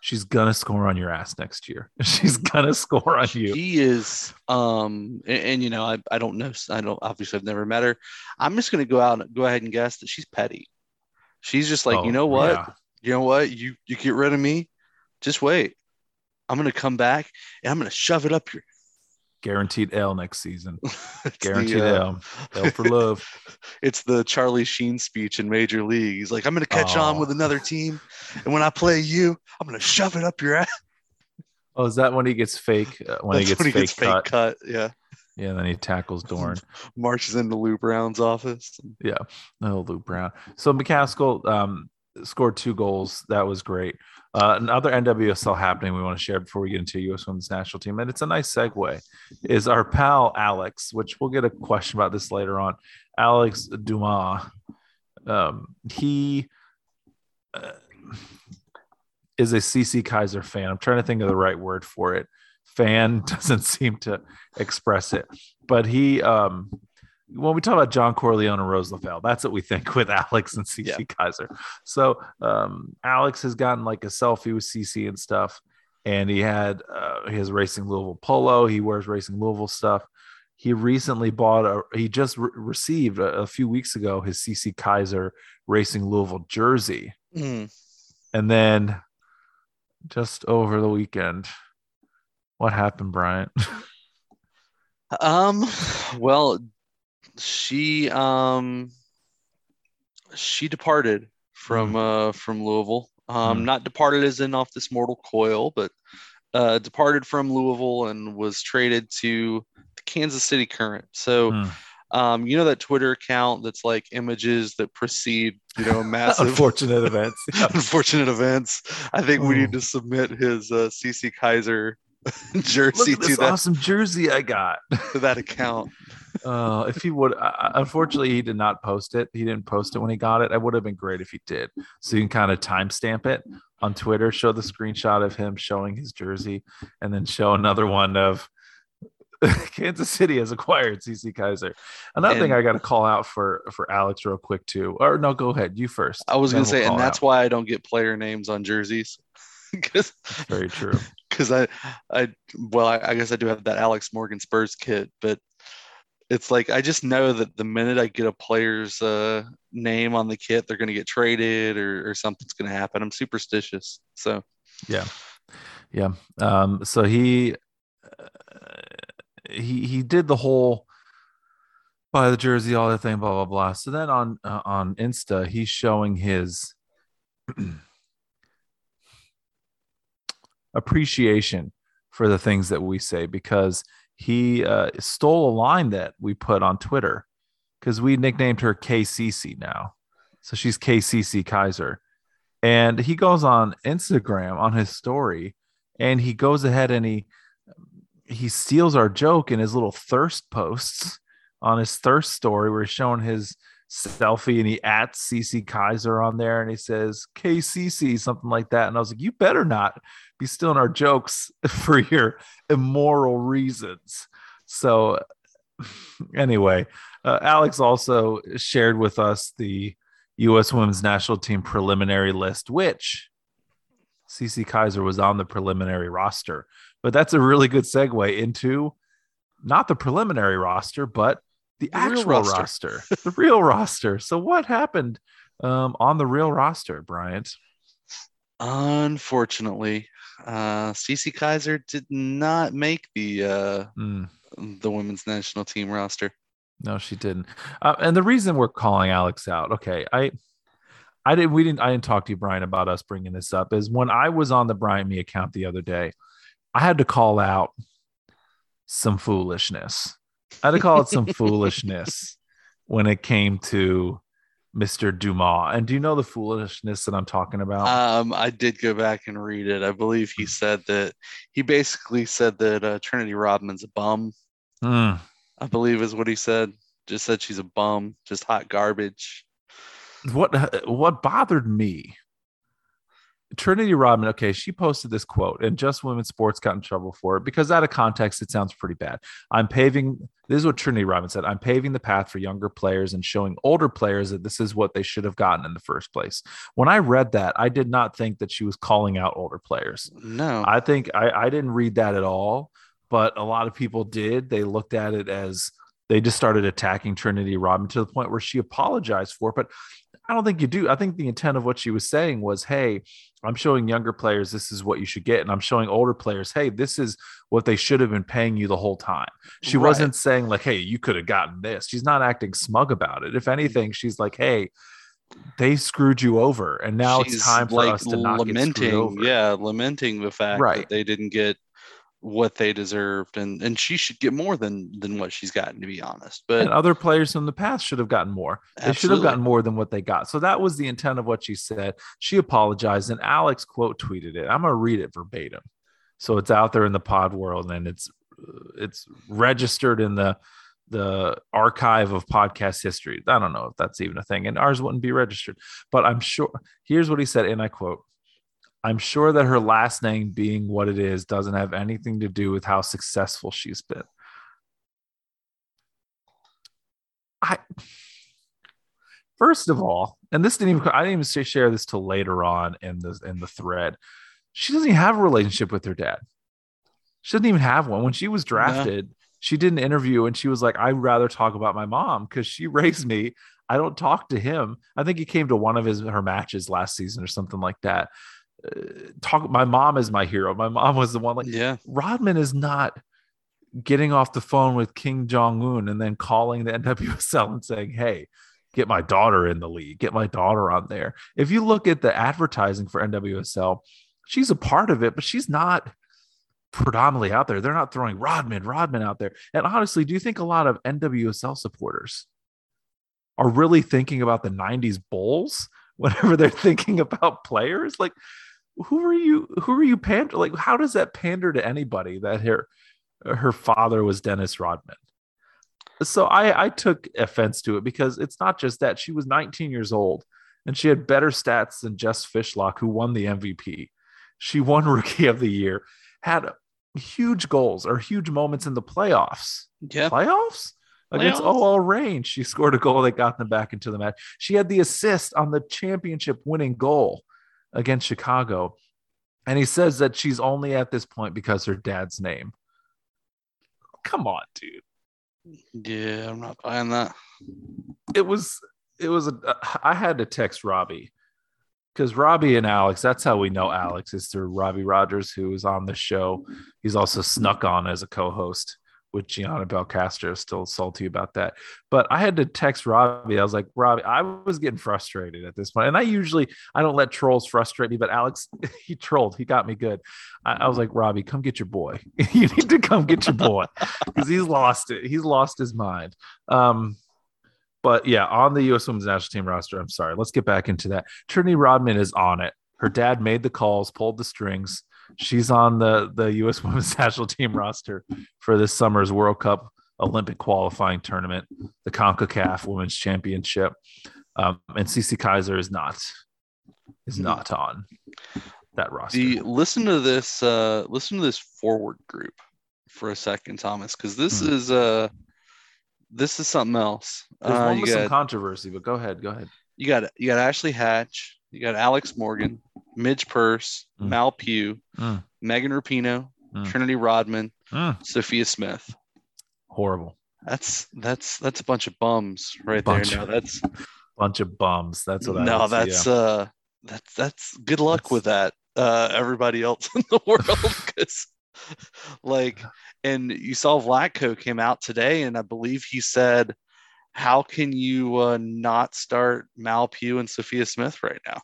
she's gonna score on your ass next year. <laughs> She's gonna score on you. She is, um, and, and, you know, I, I don't know, I don't obviously I've never met her. I'm just gonna go out and go ahead and guess that she's petty. She's just like, Oh, you know what, yeah. you know what, you you get rid of me, just wait. I'm gonna come back and I'm gonna shove it up your. Guaranteed L next season. <laughs> It's the, Guaranteed uh, L. L for love. <laughs> It's the Charlie Sheen speech in Major League. He's like, I'm gonna catch on Oh. with another team, and when I play you, I'm gonna shove it up your ass. Oh, is that when he gets fake? Uh, when he gets when fake cut? cut. Yeah, Yeah, then he tackles Dorn. <laughs> marches into Lou Brown's office. Yeah. Oh, Lou Brown. So McCaskill um, scored two goals. That was great. Uh, another NWSL happening we want to share before we get into U.S. Women's National Team, and it's a nice segue, is our pal Alex, which we'll get a question about this later on. Alex Dumas. Um, he uh, is a Cece Kizer fan. I'm trying to think of the right word for it. Fan <laughs> doesn't seem to express it, but he um, when we talk about John Corleone and Rose LaFell, that's what we think with <laughs> Alex and Cece Yeah. Kizer. So um, Alex has gotten like a selfie with Cece and stuff, and he had uh, his Racing Louisville polo. He wears Racing Louisville stuff. He recently bought a. He just re- received a, a few weeks ago his Cece Kizer Racing Louisville jersey, Mm. and then just over the weekend, what happened, Bryant? <laughs> Um, well, she um she departed from uh from Louisville. Um, Mm. not departed as in off this mortal coil, but uh departed from Louisville and was traded to the Kansas City Current. So Hmm. um you know that Twitter account that's like images that precede, you know, <laughs> massive Unfortunate <laughs> events. Unfortunate events. I think we need to submit his uh Cece Kizer <laughs> jersey Look at to that awesome jersey I got. to that account. Uh, if he would, uh, unfortunately, he did not post it. He didn't post it when he got it. It would have been great if he did. So you can kind of timestamp it on Twitter, show the screenshot of him showing his jersey, and then show another one of <laughs> Kansas City has acquired Cece Kizer. Another thing And- I got to call out for for Alex real quick too. Or no, go ahead, you first. I was gonna we'll say, and that's out. why I don't get player names on jerseys, <laughs> because very true. <laughs> because I I well I, I guess I do have that Alex Morgan Spurs kit, but it's like I just know that the minute I get a player's uh, name on the kit, they're gonna get traded or, or something's gonna happen. I'm superstitious, so Yeah, yeah. Um, so he uh, he he did the whole buy the jersey, all that thing, blah blah blah. So then on uh, on Insta, he's showing his <clears throat> appreciation for the things that we say because he uh, stole a line that we put on Twitter because we nicknamed her KCC now. So she's KCC Kizer. And he goes on Instagram on his story and he goes ahead and he he steals our joke in his little thirst posts on his thirst story where he's showing his selfie and he at Cece Kizer on there and he says KCC something like that. And I was like you better not be stealing our jokes <laughs> for your immoral reasons. So <laughs> anyway uh, Alex also shared with us the US women's national team preliminary list which Cece Kizer was on the preliminary roster. But that's a really good segue into not the preliminary roster but the, the actual roster, roster <laughs> the real roster. So what happened um, on the real roster, Bryant? Unfortunately, uh, Cece Kizer did not make the uh, mm. the women's national team roster. No, she didn't. Uh, and the reason we're calling Alex out, okay, I, I didn't, we didn't, I didn't talk to you, Brian, about us bringing this up. Is when I was on the Brian Me account the other day, I had to call out some foolishness I had to call it some foolishness when it came to Mr. Dumas. And do you know the foolishness that I'm talking about? Um, I did go back and read it. I believe he said that he basically said that uh, Trinity Rodman's a bum. Mm. I believe is what he said. Just said she's a bum, just hot garbage. What what bothered me Trinity Rodman, okay, she posted this quote, and Just Women's Sports got in trouble for it because out of context, it sounds pretty bad. I'm paving, this is what Trinity Rodman said I'm paving the path for younger players and showing older players that this is what they should have gotten in the first place. When I read that, I did not think that she was calling out older players. No, I think I, I didn't read that at all, but a lot of people did. They looked at it as they just started attacking Trinity Rodman to the point where she apologized for it. But I don't think you do. I think the intent of what she was saying was, hey, I'm showing younger players this is what you should get. And I'm showing older players, hey, this is what they should have been paying you the whole time. She right. wasn't saying, like, hey, you could have gotten this. She's not acting smug about it. If anything, she's like, hey, they screwed you over. And now she's it's time for like us to not lamenting, Yeah, lamenting the fact right. that they didn't get what they deserved and and she should get more than than what she's gotten to be honest but and other players in the past should have gotten more. Absolutely. they should have gotten more than what they got. So that was the intent of what she said. She apologized and alex quote tweeted it. I'm going to read it verbatim. So it's out there in the pod world and it's uh, it's registered in the the archive of podcast history. I don't know if that's even a thing and ours wouldn't be registered. But i'm sure here's what he said and i quote I'm sure that her last name being what it is doesn't have anything to do with how successful she's been. I first of all, and this didn't even I didn't even share this till later on in the in the thread. She doesn't even have a relationship with her dad. She doesn't even have one. When she was drafted, yeah. she did an interview and she was like, I'd rather talk about my mom because she <laughs> raised me. I don't talk to him. I think he came to one of his her matches last season or something like that talk my mom is my hero. My mom was the one like yeah. Rodman is not getting off the phone with Kim Jong-un and then calling the nwsl and saying hey get my daughter in the league. Get my daughter on there. If you look at the advertising for nwsl she's a part of it but she's not predominantly out there. They're not throwing rodman rodman out there. And honestly do you think a lot of nwsl supporters are really thinking about the 90s bulls <laughs> whenever they're thinking about players? Like who are you who are you pander like how does that pander to anybody that her her father was Dennis Rodman? So I I took offense to it because it's not just that she was 19 years old and she had better stats than Jess Fishlock who won the MVP she won <laughs> rookie of the year had huge goals or huge moments in the playoffs. Yeah. Playoffs? Against OL Reign. She scored a goal that got them back into the match. She had the assist on the championship winning goal against Chicago. And he says that she's only at this point because her dad's name. Come on, dude. Yeah, I'm not buying that. It was, it was, a, I had to text Robbie because Robbie and Alex, that's how we know Alex is through Robbie Rogers, who is on the show. He's also snuck on as a co host with Gianna Belcastro. Still salty about that. But I had to text Robbie. I was like, Robbie, I was getting frustrated at this point. And I usually I don't let trolls frustrate me, but Alex, <laughs> he trolled. He got me good. I, I was like, Robbie, come get your boy. <laughs> you need to come get your boy because he's lost it. He's lost his mind. Um, But yeah, on the U.S. Women's National Team roster, I'm sorry. Let's get back into that. Trinity Rodman is on it. Her dad made the calls, pulled the strings. She's on the the U.S. <laughs> Women's National Team roster for this summer's World Cup Olympic qualifying tournament, the CONCACAF Women's Championship. Um, and Cece Kizer is not is not on that roster. The listen to this uh listen to this forward group for a second, Thomas, because this Hmm. is uh this is something else. There's Uh, one with some controversy, but go ahead, go ahead. you got you got Ashley Hatch, you got Alex Morgan, Midge Purce, Mm. Mal Pugh, Mm. Megan Rapinoe, Mm. Trinity Rodman, Mm, Sophia Smith. horrible. That's that's that's a bunch of bums right Bunch there. of- No, that's Bunch of bums. That's what I no, that's yeah. uh that's that's good luck That's- with that. Uh everybody else <laughs> in the world because like and you saw Vlatko came out today and I believe he said how can you uh, not start Mal Pugh and Sophia Smith right now?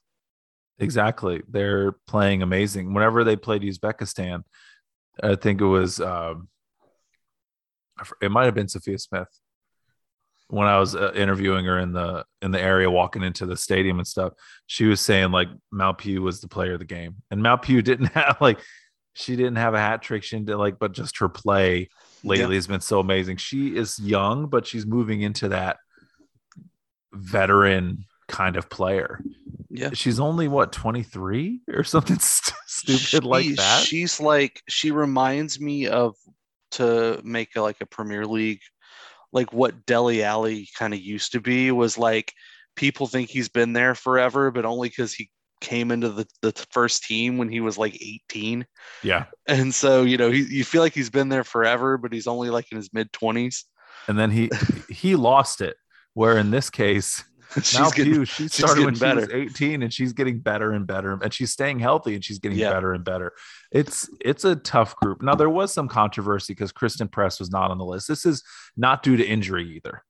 Exactly. They're playing amazing. Whenever they played Uzbekistan, I think it was um, it might have been Sophia Smith. When I was uh, interviewing her in the in the area, walking into the stadium and stuff, she was saying like Mal Pugh was the player of the game, and Mal Pugh <laughs> didn't have like she didn't have a hat trick. She didn't like, but just her play lately has been so amazing. She is young, but she's moving into that veteran kind of player Yeah. she's only what 23 or something <laughs> st- stupid like that She's like she reminds me of to make a, like a Premier League, like what Dele Alli kind of used to be. Was like people think he's been there forever, but only because he came into the, the first team when he was like 18. yeah And so, you know, he, you feel like he's been there forever, but he's only like in his mid 20s. and then he he lost it where in this case <laughs> she's now getting, Pugh, she started when she was 18 and she's getting better and better and she's staying healthy and she's getting Yeah. better and better. It's it's a tough group. Now there was some controversy because christen press was not on the list. This is not due to injury either.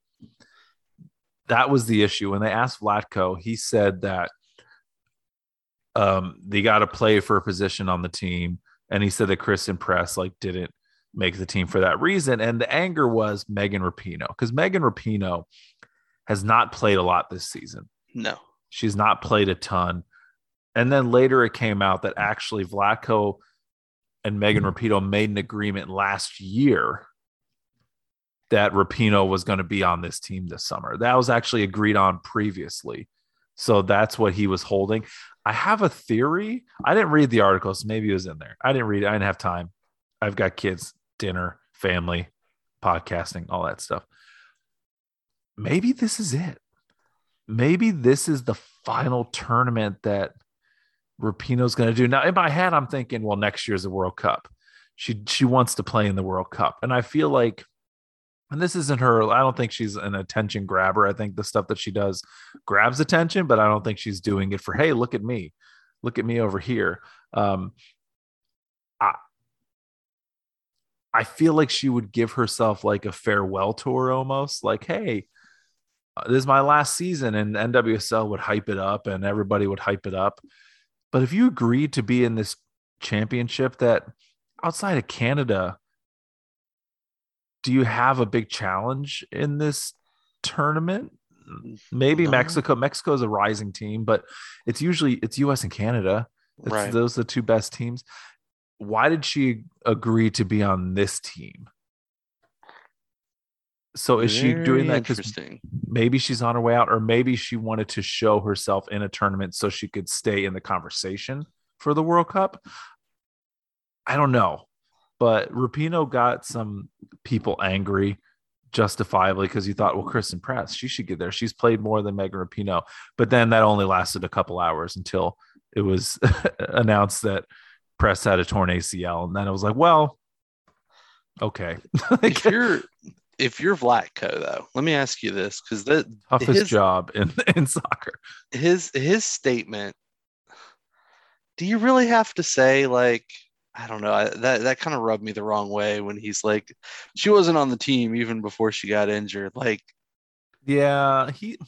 That was the issue. When they asked Vlatko he said that um they got to play for a position on the team and he said that christen press like didn't make the team for that reason and the anger was megan rapinoe because megan rapinoe has not played a lot this season no. She's not played a ton. And then later it came out that actually Vlatko and Megan Rapinoe made an agreement last year that Rapinoe was going to be on this team this summer. That was actually agreed on previously. So that's what he was holding. I have a theory. I didn't read the article, so maybe it was in there. I didn't read it. I didn't have time. I've got kids, dinner, family, podcasting, all that stuff. Maybe this is it maybe this is the final tournament that Rapinoe's going to do. Now, in my head, I'm thinking, well, next year's the World Cup. She she wants to play in the World Cup, and I feel like, and this isn't her. I don't think she's an attention grabber. I think the stuff that she does grabs attention, but I don't think she's doing it for hey, look at me, look at me over here. Um, I I feel like she would give herself like a farewell tour almost, like hey this is my last season and NWSL would hype it up and everybody would hype it up. But if you agreed to be in this championship that outside of Canada, do you have a big challenge in this tournament? Maybe No. Mexico. Mexico is a rising team, but it's usually it's US and Canada. It's, Right. Those are the two best teams. Why did she agree to be on this team? So is she doing that Interesting. maybe she's on her way out, or maybe she wanted to show herself in a tournament so she could stay in the conversation for the World Cup. I don't know, but Rapinoe got some people angry, justifiably, because you thought, well, Christen Press, she should get there. She's played more than Megan Rapinoe, but then that only lasted a couple hours until it was <laughs> announced that Press had a torn ACL, and then it was like, well, okay, <laughs> if you're if you're Vlatko though, let me ask you this because the toughest his- job in <laughs> in soccer. his his statement. Do you really have to say like I don't know I, that that kind of rubbed me the wrong way when he's like she wasn't on the team even before she got injured like Yeah, he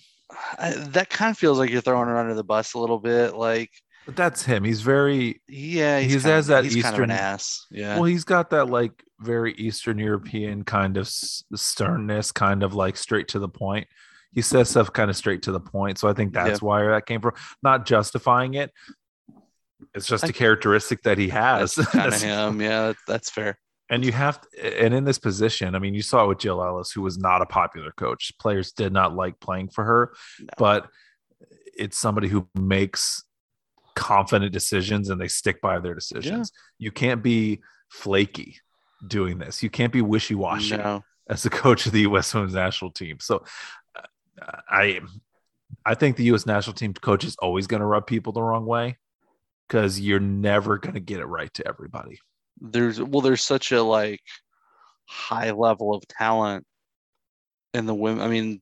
I, that kind of feels like you're throwing her under the bus a little bit like But that's him. He's very yeah he's, He's has of, that he's kind of an Eastern- ass yeah well. He's got that like very Eastern European kind of sternness, kind of like straight to the point. he says stuff kind of straight to the point. So I think that's Yeah. why that came from. Not justifying it. It's just a I- characteristic that he has. Kind of <laughs> him. Yeah, that's fair. And you have, to, and in this position, I mean, you saw it with Jill Ellis, who was not a popular coach. Players did not like playing for her, No. but it's somebody who makes confident decisions and they stick by their decisions. You can't be flaky doing this. You can't be wishy washy No, as the <laughs> coach of the U.S. Women's National Team. So, uh, I, I think the U.S. National Team coach is always going to rub people the wrong way because you're never going to get it right to everybody. there's well, there's such a like high level of talent in the women. I mean,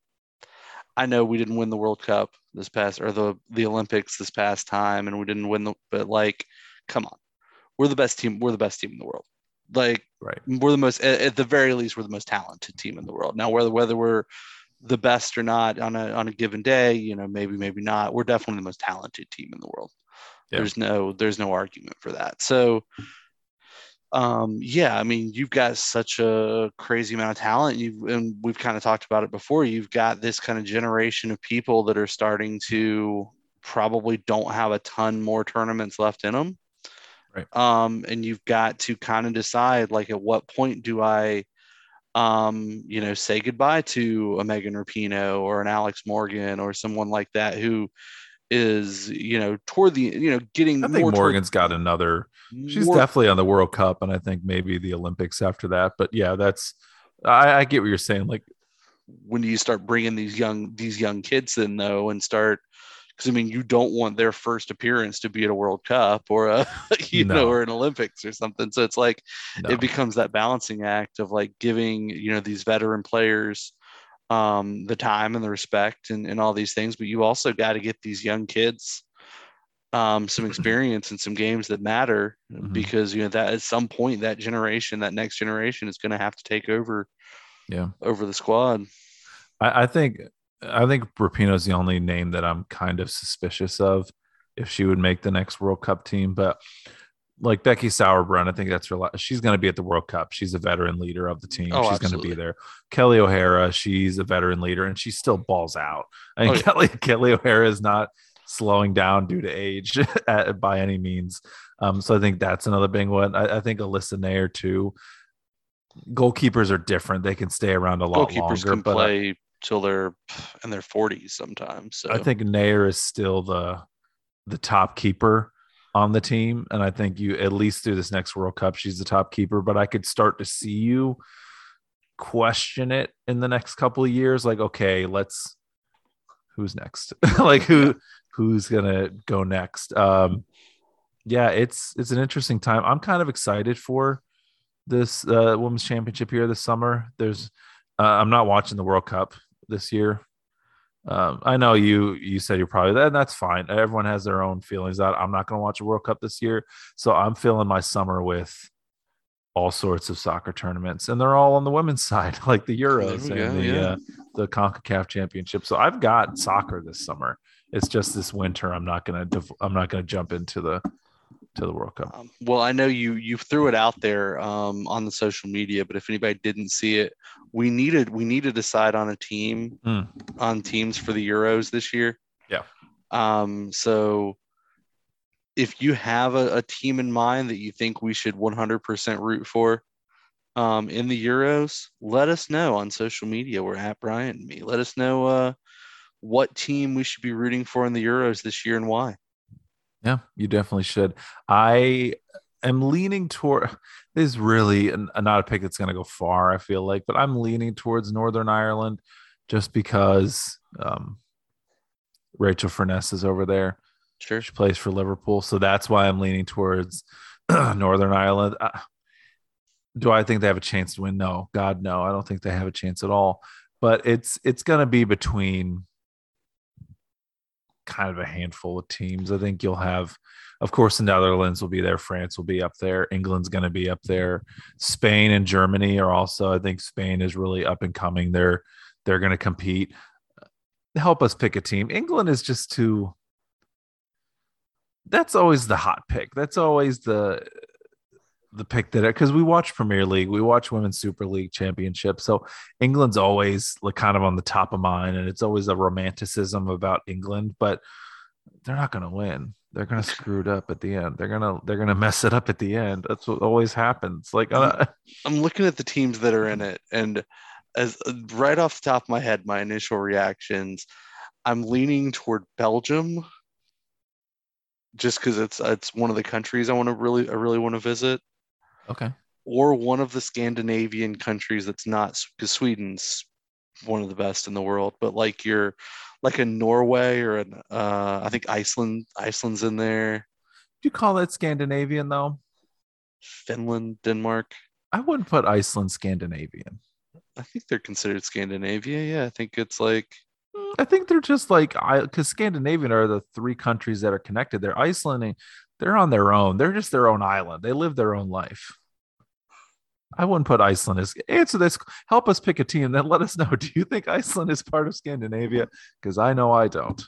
I know we didn't win the World Cup this past or the the Olympics this past time, and we didn't win the. But like, come on, we're the best team. We're the best team in the world. Like Right. we're the most at, at the very least we're the most talented team in the world now whether whether we're the best or not on a on a given day you know maybe maybe not we're definitely the most talented team in the world Yeah. there's no there's no argument for that so um yeah i mean you've got such a crazy amount of talent you and we've kind of talked about it before you've got this kind of generation of people that are starting to probably don't have a ton more tournaments left in them Right. um and you've got to kind of decide like at what point do i um you know say goodbye to a megan rapinoe or an alex morgan or someone like that who is you know toward the you know getting I think more toward- Morgan's got another. She's more- definitely on the World Cup, and I think maybe the Olympics after that. But yeah, that's. I, I get what you're saying. Like, when do you start bringing these young these young kids in though and start because I mean you don't want their first appearance to be at a World Cup or a <laughs> you know or an Olympics or something so it's like no. it becomes that balancing act of like giving you know these veteran players um the time and the respect and, and all these things but you also got to get these young kids um some experience in some games that matter Mhm. because you know that at some point that generation that next generation is going to have to take over yeah. over the squad I, I think I think Rapinoe's the only name that I'm kind of suspicious of if she would make the next World Cup team. But like Becky Sauerbrunn, I think that's her. la- She's going to be at the World Cup. She's a veteran leader of the team. Oh, she's going to be there. Kelly O'Hara, she's a veteran leader, and she still balls out. I mean, Oh, yeah. <laughs> Kelly Kelly O'Hara is not slowing down due to age <laughs> at, by any means. Um, so I think that's another big one. I, I think Alyssa Naeher too. Goalkeepers are different; they can stay around a lot goalkeepers longer. can but I- play till they're in their 40s sometimes. So I think Naeher is still the the top keeper on the team, and I think you at least through this next World Cup, she's the top keeper. But I could start to see you question it in the next couple of years. Like, okay, let's who's next? <laughs> like who who's gonna go next? Um, yeah, it's it's an interesting time. I'm kind of excited for this uh, women's championship here this summer. There's uh, I'm not watching the World Cup this year. Um, I know you you said you're probably that, and that's fine. Everyone has their own feelings out. I'm not going to watch a World Cup this year, so I'm filling my summer with all sorts of soccer tournaments, and they're all on the women's <laughs> side, like the Euros and go, the yeah. uh, the Concacaf Championship. So I've got soccer this summer. It's just this winter. I'm not gonna I'm not gonna jump into the to the World Cup. Um, well, I know you you threw it out there um, on the social media, but if anybody didn't see it, we needed we need to decide on a team Mm. on teams for the Euros this year. Yeah. Um. So, if you have a, a team in mind that you think we should 100% root for, um, in the Euros, let us know on social media. We're at Brian and me. Let us know uh, what team we should be rooting for in the Euros this year and why. Yeah, you definitely should. I am leaning toward this is really an, not a pick that's going to go far, I feel like, but I'm leaning towards Northern Ireland just because um, Rachel Furness is over there. Sure. She plays for Liverpool. So that's why I'm leaning towards <clears throat> Northern Ireland. Uh, do I think they have a chance to win? No, God, no. I don't think they have a chance at all. But it's it's going to be between kind of a handful of teams. I think you'll have, of course, the Netherlands will be there. France will be up there. England's going to be up there. Spain and Germany are also. I think Spain is really up and coming. They're they're going to compete. Help us pick a team. England is just too. That's always the hot pick. That's always the the pick that because we watch Premier League, we watch Women's Super League Championship. So England's always like kind of on the top of mind, and it's always a romanticism about England, but they're not going to win. They're going to screw it up at the end. They're gonna they're gonna mess it up at the end. That's what always happens. Like uh, <laughs> I'm looking at the teams that are in it, and as right off the top of my head, my initial reactions, I'm leaning toward Belgium, just because it's it's one of the countries I want to really I really want to visit okay, or one of the Scandinavian countries that's not because Sweden's one of the best in the world, but like you're like a Norway or an uh, I think Iceland Iceland's in there, do you call that Scandinavian though? Finland, Denmark. I wouldn't put Iceland Scandinavian. I think they're considered Scandinavia. Yeah, I think it's like I think they're just like I because Scandinavian are the three countries that are connected. They're Iceland. They're on their own. They're just their own island. They live their own life. I wouldn't put Iceland as answer this. Help us pick a team. Then let us know. <laughs> Do you think Iceland is part of Scandinavia? Because I know I don't.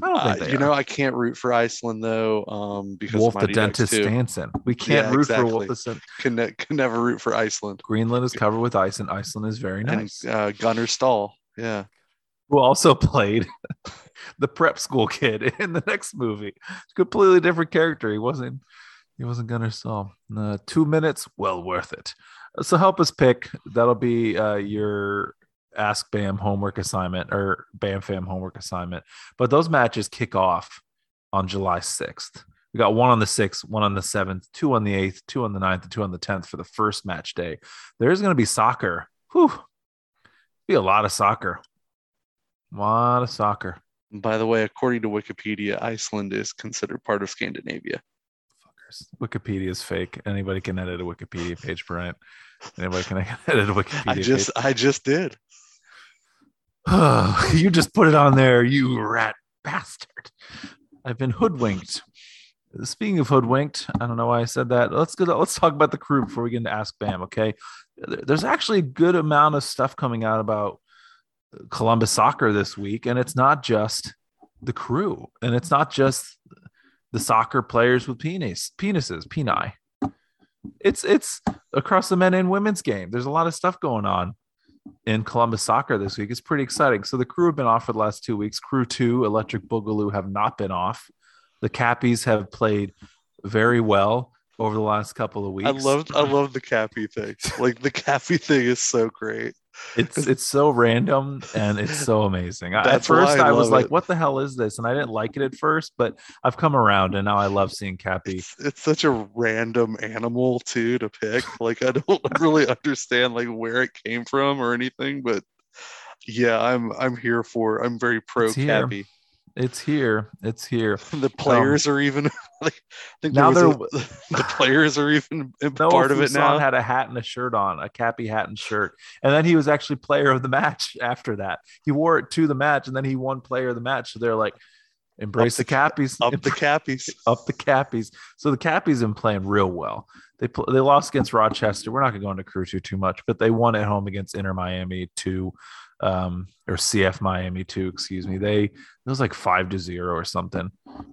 I don't uh, you are. know I can't root for Iceland though um, because Wolf of the dentist. Stanson. We can't Yeah, root for exactly. Wolf the Can, ne- can never root for Iceland. Greenland is covered with ice, and Iceland is very nice. And uh, Gunnar Stahl. Yeah. Who also <laughs> played the prep school kid <laughs> in the next movie. Completely different character. He wasn't. He wasn't Gunnar Stahl. Uh, two minutes, well worth it. So help us pick. That'll be uh, your Ask Bam homework assignment or Bam Fam homework assignment. But those matches kick off on July 6th. We got one on the 6th, one on the 7th, two on the 8th, two on the 9th, and two on the 10th for the first match day. There's going to be soccer. Whew. Be a lot of soccer. A lot of soccer. By the way, according to Wikipedia, Iceland is considered part of Scandinavia. Fuckers. Wikipedia is fake. Anybody can edit a Wikipedia page, Bryant. Anybody can <laughs> edit a Wikipedia I just I just did. <sighs> you just put it on there, you rat bastard. I've been hoodwinked. Speaking of hoodwinked, I don't know why I said that. Let's go. Let's talk about the crew before we get into Ask Bam. Okay, there's actually a good amount of stuff coming out about Columbus soccer this week, and it's not just the crew, and it's not just the soccer players with penis, penises, peni. It's it's across the men and women's game. There's a lot of stuff going on in Columbus soccer this week. It's pretty exciting. So the crew have been off for the last two weeks. Crew two, Electric Boogaloo have not been off. The Cappies have played very well over the last couple of weeks. I love I love the Cappy thing. Like the Cappy thing is so great. It's it's so random and it's so amazing. I- At first, I I was like, it. "What the hell is this?" And I didn't like it at first, but I've come around and now I love seeing Cappy. It's, it's such a random animal too to pick. <laughs> Like I don't <laughs> really understand like where it came from or anything, but yeah, I'm I'm here for. I'm very pro. Cappy. It's here. It's here. <laughs> Um, <laughs> <laughs> the players are even. I think Now there was a- the players are even part of it now. had a hat and a shirt on, a Cappy hat and shirt, and then he was actually player of the match after that. He wore it to the match, and then he won player of the match. So they're like, embrace Up the, Cappies, Up the Cappies. up the Cappies. So the Cappies have been playing real well. They pl- they lost against Rochester. We're not going to go into crew two too much, but they won at home against Inter Miami two, um, or CF Miami two. Excuse me. They it was like five to zero or something.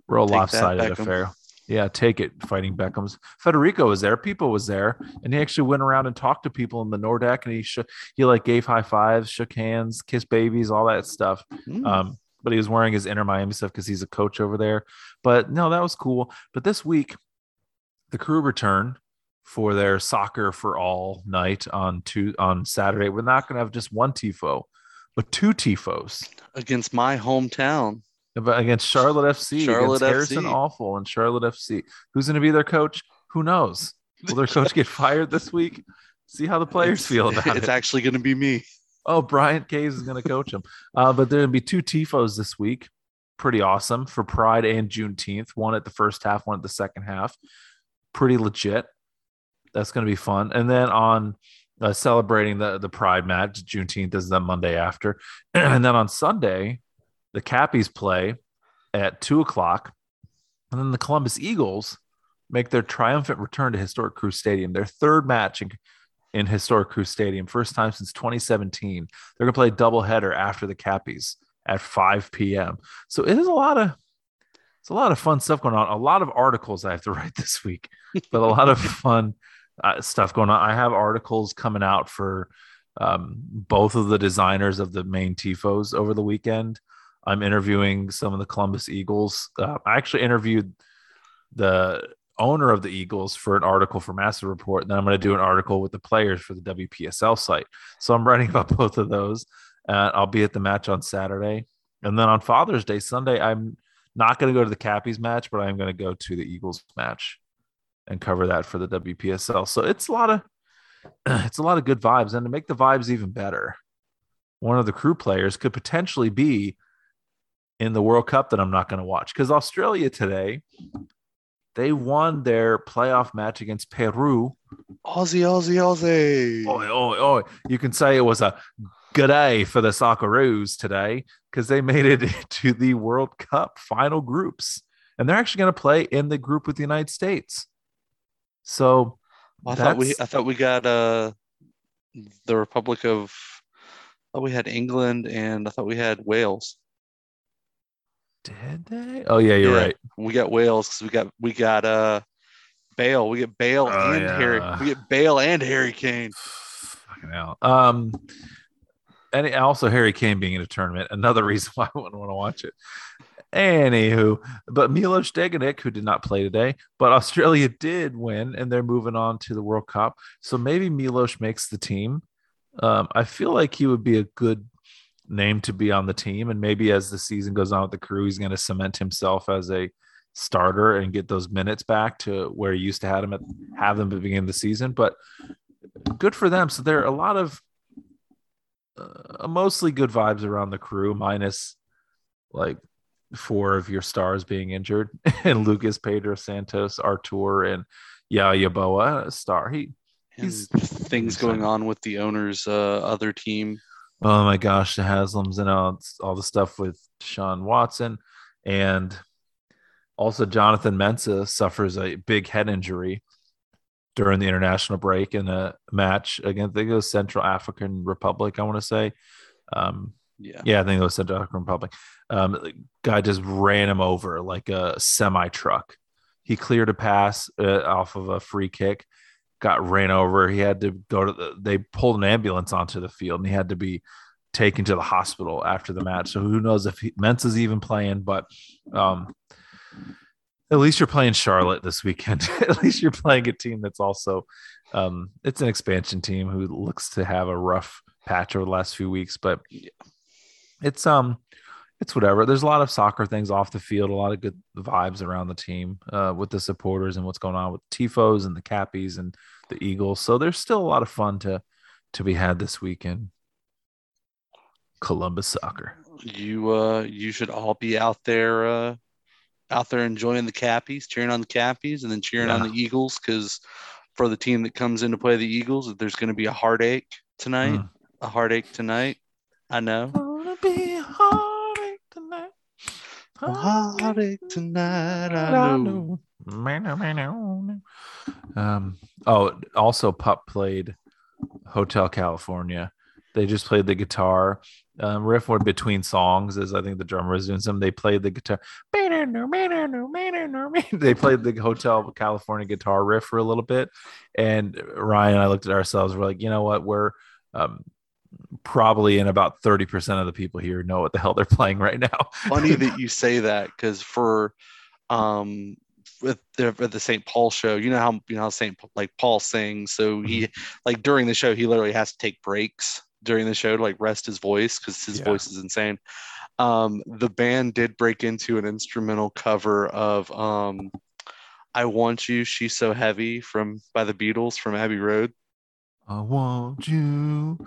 Real Take that, lopsided Beckham. affair. Yeah, take it. Fighting Beckham's. Federico was there. People was there, and he actually went around and talked to people in the Nordeck, and he sh- he like gave high fives, shook hands, kissed babies, all that stuff. Mm. Um, but he was wearing his inner Miami stuff because he's a coach over there. But no, that was cool. But this week, the crew returned for their soccer for all night on two on Saturday. We're not going to have just one tifo, but two tifos Against my hometown. Against Charlotte FC, Charlotte against Harrison FC. Awful and Charlotte FC. Who's going to be their coach? Who knows? Will their coach get fired this week? See how the players It's- feel <laughs> about It's it. It's actually going to be me. Oh, Bryant Case is going to coach him. Uh, but there'll be two tifos this week. Pretty awesome for Pride and Juneteenth. One at the first half, one at the second half. Pretty legit. That's going to be fun. And then on uh, celebrating the the Pride match, Juneteenth is the Monday after, <clears throat> and then on Sunday, the Cappies play at two o'clock, and then the Columbus Eagles make their triumphant return to Historic Crew Stadium, their third match in, in Historic Crew Stadium, first time since 2017. They're going to play a doubleheader after the Cappies at 5 p.m. So it is a lot of it's a lot of fun stuff going on. A lot of articles I have to <laughs> write this week, but a lot of <laughs> fun uh, stuff going on. I have articles coming out for um, both of the designers of the main tifos over the weekend. I'm interviewing some of the Columbus Eagles. Uh, I actually interviewed the owner of the Eagles for an article for Massive Report. And then I'm going to do an article with the players for the WPSL site. So I'm writing <laughs> about both of those. Uh, I'll be at the match on Saturday. And then on Father's Day, Sunday, I'm not going to go to the Cappies match, but I'm going to go to the Eagles match and cover that for the WPSL. So it's a lot of <clears throat> it's a lot of good vibes. And to make the vibes even better, one of the crew players could potentially be in the World Cup that I'm not going to watch because Australia today they won their playoff match against Peru. Aussie, Aussie, Aussie. Oh, oh, oh. You can say it was a good day for the Socceroos today because they made it <laughs> to the World Cup final groups. And they're actually going to play in the group with the United States. So well, I thought we I thought we got uh the Republic of oh we had England and I thought we had Wales. Did they? Oh yeah, you're yeah, right. We got Wales because we got we got uh Bale. We get Bale oh, and yeah. Harry. We get Bale and Harry Kane. Fucking hell. Um, and also Harry Kane being in a tournament, another <laughs> reason why I wouldn't want to watch it. Anywho, but Milos Degenek, who did not play today, but <laughs> Australia did win, and they're moving on to the World Cup. So maybe Milos makes the team. Um, I feel like he would be a good name to be on the team. And maybe as the season goes on with the crew, he's going to cement himself as a starter and get those minutes back to where he used to have him at have them at the beginning of the season. But good for them. So there are a lot of uh, mostly good vibes around the crew, minus like four of your stars being injured, <laughs> and Lucas Pedro Santos, Artur, and Yaw Yeboah, star. He he's things going on with the owner's uh, other team oh my gosh, the Haslams and all, all the stuff with Sean Watson. And also, Jonathan Mensah suffers a big head injury during the international break in a match against, I think it was Central African Republic, I want to say. Um, yeah. yeah, I think it was Central African Republic. Um, guy just ran him over like a semi truck. He cleared a pass uh, off of a free kick got ran over. He had to go to the, they pulled an ambulance onto the field and he had to be taken to the hospital after the match. So who knows if he, Mensah's even playing, but um, at least you're playing Charlotte this weekend. <laughs> at least you're playing a team that's also um, it's an expansion team who looks to have a rough patch over the last few weeks, but it's um it's whatever. There's a lot of soccer things off the field, a lot of good vibes around the team uh, with the supporters and what's going on with tifos and the cappies and the Eagles. So there's still a lot of fun to to be had this weekend. Columbus soccer. You uh you should all be out there uh out there enjoying the cappies, cheering on the cappies, and then cheering yeah. on the Eagles because for the team that comes in to play the Eagles, there's going to be a heartache tonight. Mm. A heartache tonight. I know. A heartache tonight. I know. Um, oh, also, Pup played Hotel California. They just played the guitar um, riff or between songs, as I think the drummer was doing some. They played the guitar. They played the Hotel California guitar riff for a little bit, and Ryan and I looked at ourselves. We're like, you know what? We're um, probably in about 30% of the people here know what the hell they're playing right now. Funny that <laughs> you say that because for um with the, with the St. Paul show, you know how you know how St. like Paul sings. So he mm-hmm. like during the show, he literally has to take breaks during the show to like rest his voice because his yeah. voice is insane. Um, the band did break into an instrumental cover of um, "I Want You, She's So Heavy" from by the Beatles from Abbey Road. I want you.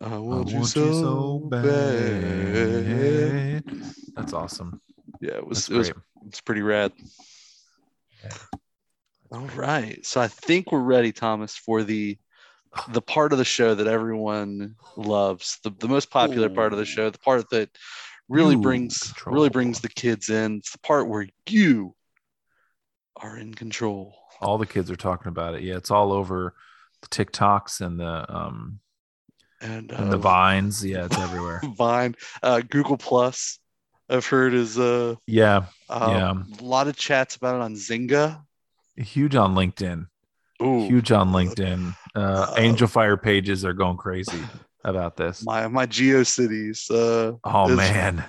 I want, I you, want so you, so bad. That's awesome. Yeah, it was. That's it was. It's pretty rad. Yeah. All right, so I think we're ready, Thomas, for the the part of the show that everyone loves, the, the most popular Ooh. part of the show, the part that really you brings control. really brings the kids in. It's the part where you are in control. All the kids are talking about it. Yeah, it's all over the TikToks and the um and, uh, the vines. Yeah, it's <laughs> everywhere. Vine, uh, Google Plus. I've heard is uh yeah um, yeah a lot of chats about it on Zynga. huge on LinkedIn. Ooh, Huge on LinkedIn. Uh, Uh, Angel Fire pages are going crazy about this. my my GeoCities. Uh, Oh is- man.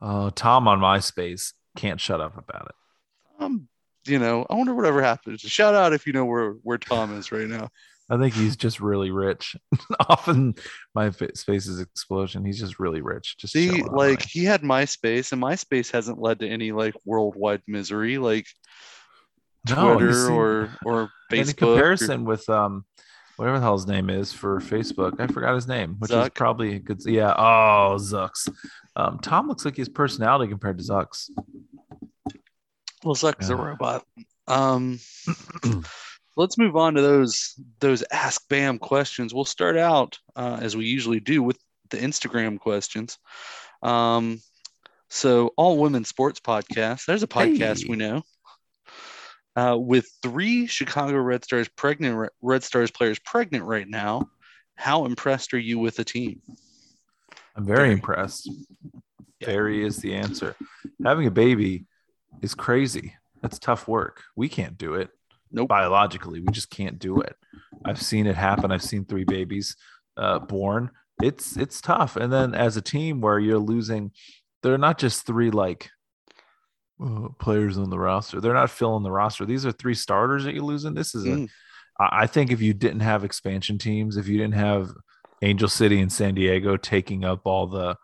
Oh, Tom on MySpace can't shut up about it. um, you know, I wonder whatever happens. Shout out if you know where where Tom is right now. I think he's just really rich. <laughs> Often my fa- is explosion. He's just really rich. Just See, like he had MySpace, and MySpace hasn't led to any like worldwide misery, like No, Twitter see- or or And in Facebook. or- comparison with um whatever the hell his name is for Facebook, I forgot his name, which is probably a good. Yeah. Oh, Zucks. Um, Tom looks like his personality compared to Zucks. Well, Zuck's a robot. Um, <clears throat> let's move on to those those Ask Bam questions. We'll start out uh, as we usually do with the Instagram questions. Um, so, All Women Sports Podcast. There's a podcast Hey. we know. Uh, with three Chicago Red Stars pregnant Red Stars players pregnant right now, how impressed are you with the team? I'm very Very. impressed. Yeah. Very is the answer. Having a baby is crazy. That's tough work. We can't do it. Nope. Biologically, we just can't do it. I've seen it happen. I've seen three babies uh, born. It's it's tough. And then as a team where you're losing, they're not just three like uh, players on the roster. They're not filling the roster. These are three starters that you're losing. This is a Mm. I I think if you didn't have expansion teams, if you didn't have Angel City and San Diego taking up all the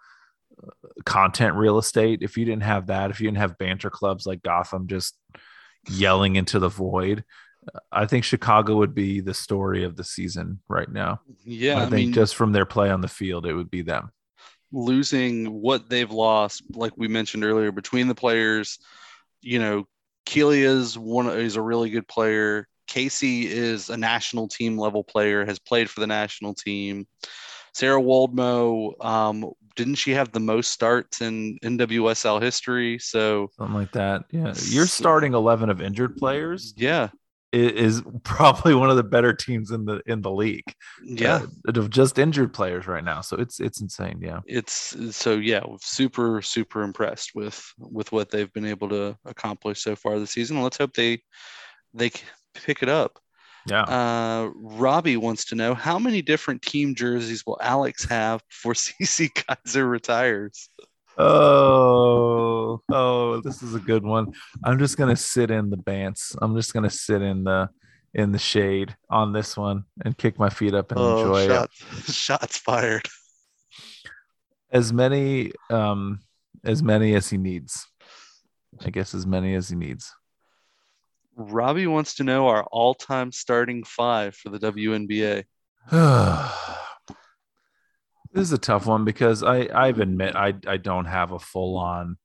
uh, content real estate, if you didn't have that, if you didn't have banter clubs like Gotham just yelling into the void, I think Chicago would be the story of the season right now. Yeah, I, I, think mean, just from their play on the field, it would be them. losing what they've lost, like we mentioned earlier, between the players, you know, Kealia's one is a really good player. Casey is a national team level player, has played for the national team. Sarah Woldmoe, um, didn't she have the most starts in NWSL history? So Something like that. Yeah. You're starting 11 of injured players yeah, is probably one of the better teams in the in the league. yeah, uh, of just injured players right now. So it's it's insane. Yeah. it's so yeah, super super impressed with with what they've been able to accomplish so far this season. Let's hope they they pick it up. Yeah. Uh, Robbie wants to know how many different team jerseys will Alex have before <laughs> Cece Kizer retires? oh, oh, this is a good one. I'm just gonna sit in the bants. I'm just gonna sit in the in the shade on this one and kick my feet up and enjoy it. Oh, shots, <laughs> shots fired. As many um as many as he needs. I guess as many as he needs. Robbie wants to know our all-time starting five for the WNBA. <sighs> this is a tough one because I I admit I I don't have a full on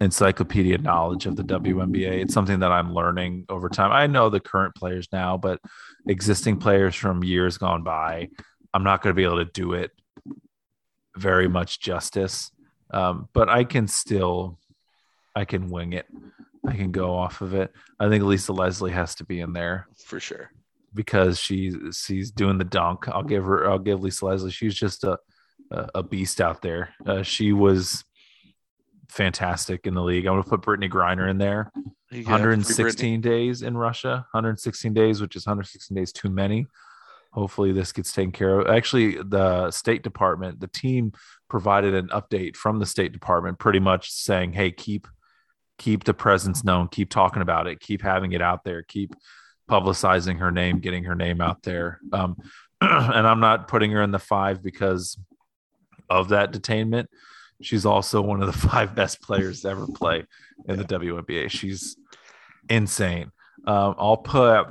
encyclopedia knowledge of the WNBA. It's something that I'm learning over time. I know the current players now, but existing players from years gone by, I'm not going to be able to do it very much justice. Um, but I can still I can wing it. I can go off of it. I think Lisa Leslie has to be in there For sure. because she's she's doing the dunk. I'll give her. I'll give Lisa Leslie. She's just a a, beast out there. Uh, she was fantastic in the league. I'm gonna put Brittney Griner in there. You got free Brittney. 116 days in Russia. 116 days, which is 116 days too many. Hopefully, this gets taken care of. Actually, the State Department, the team provided an update from the State Department, pretty much saying, "Hey, keep keep the presence known, keep talking about it, keep having it out there, keep publicizing her name, getting her name out there." Um, <clears throat> and I'm not putting her in the five because of that detainment. She's also one of the <laughs> five best players to ever play in the WNBA. She's insane. Um, I'll put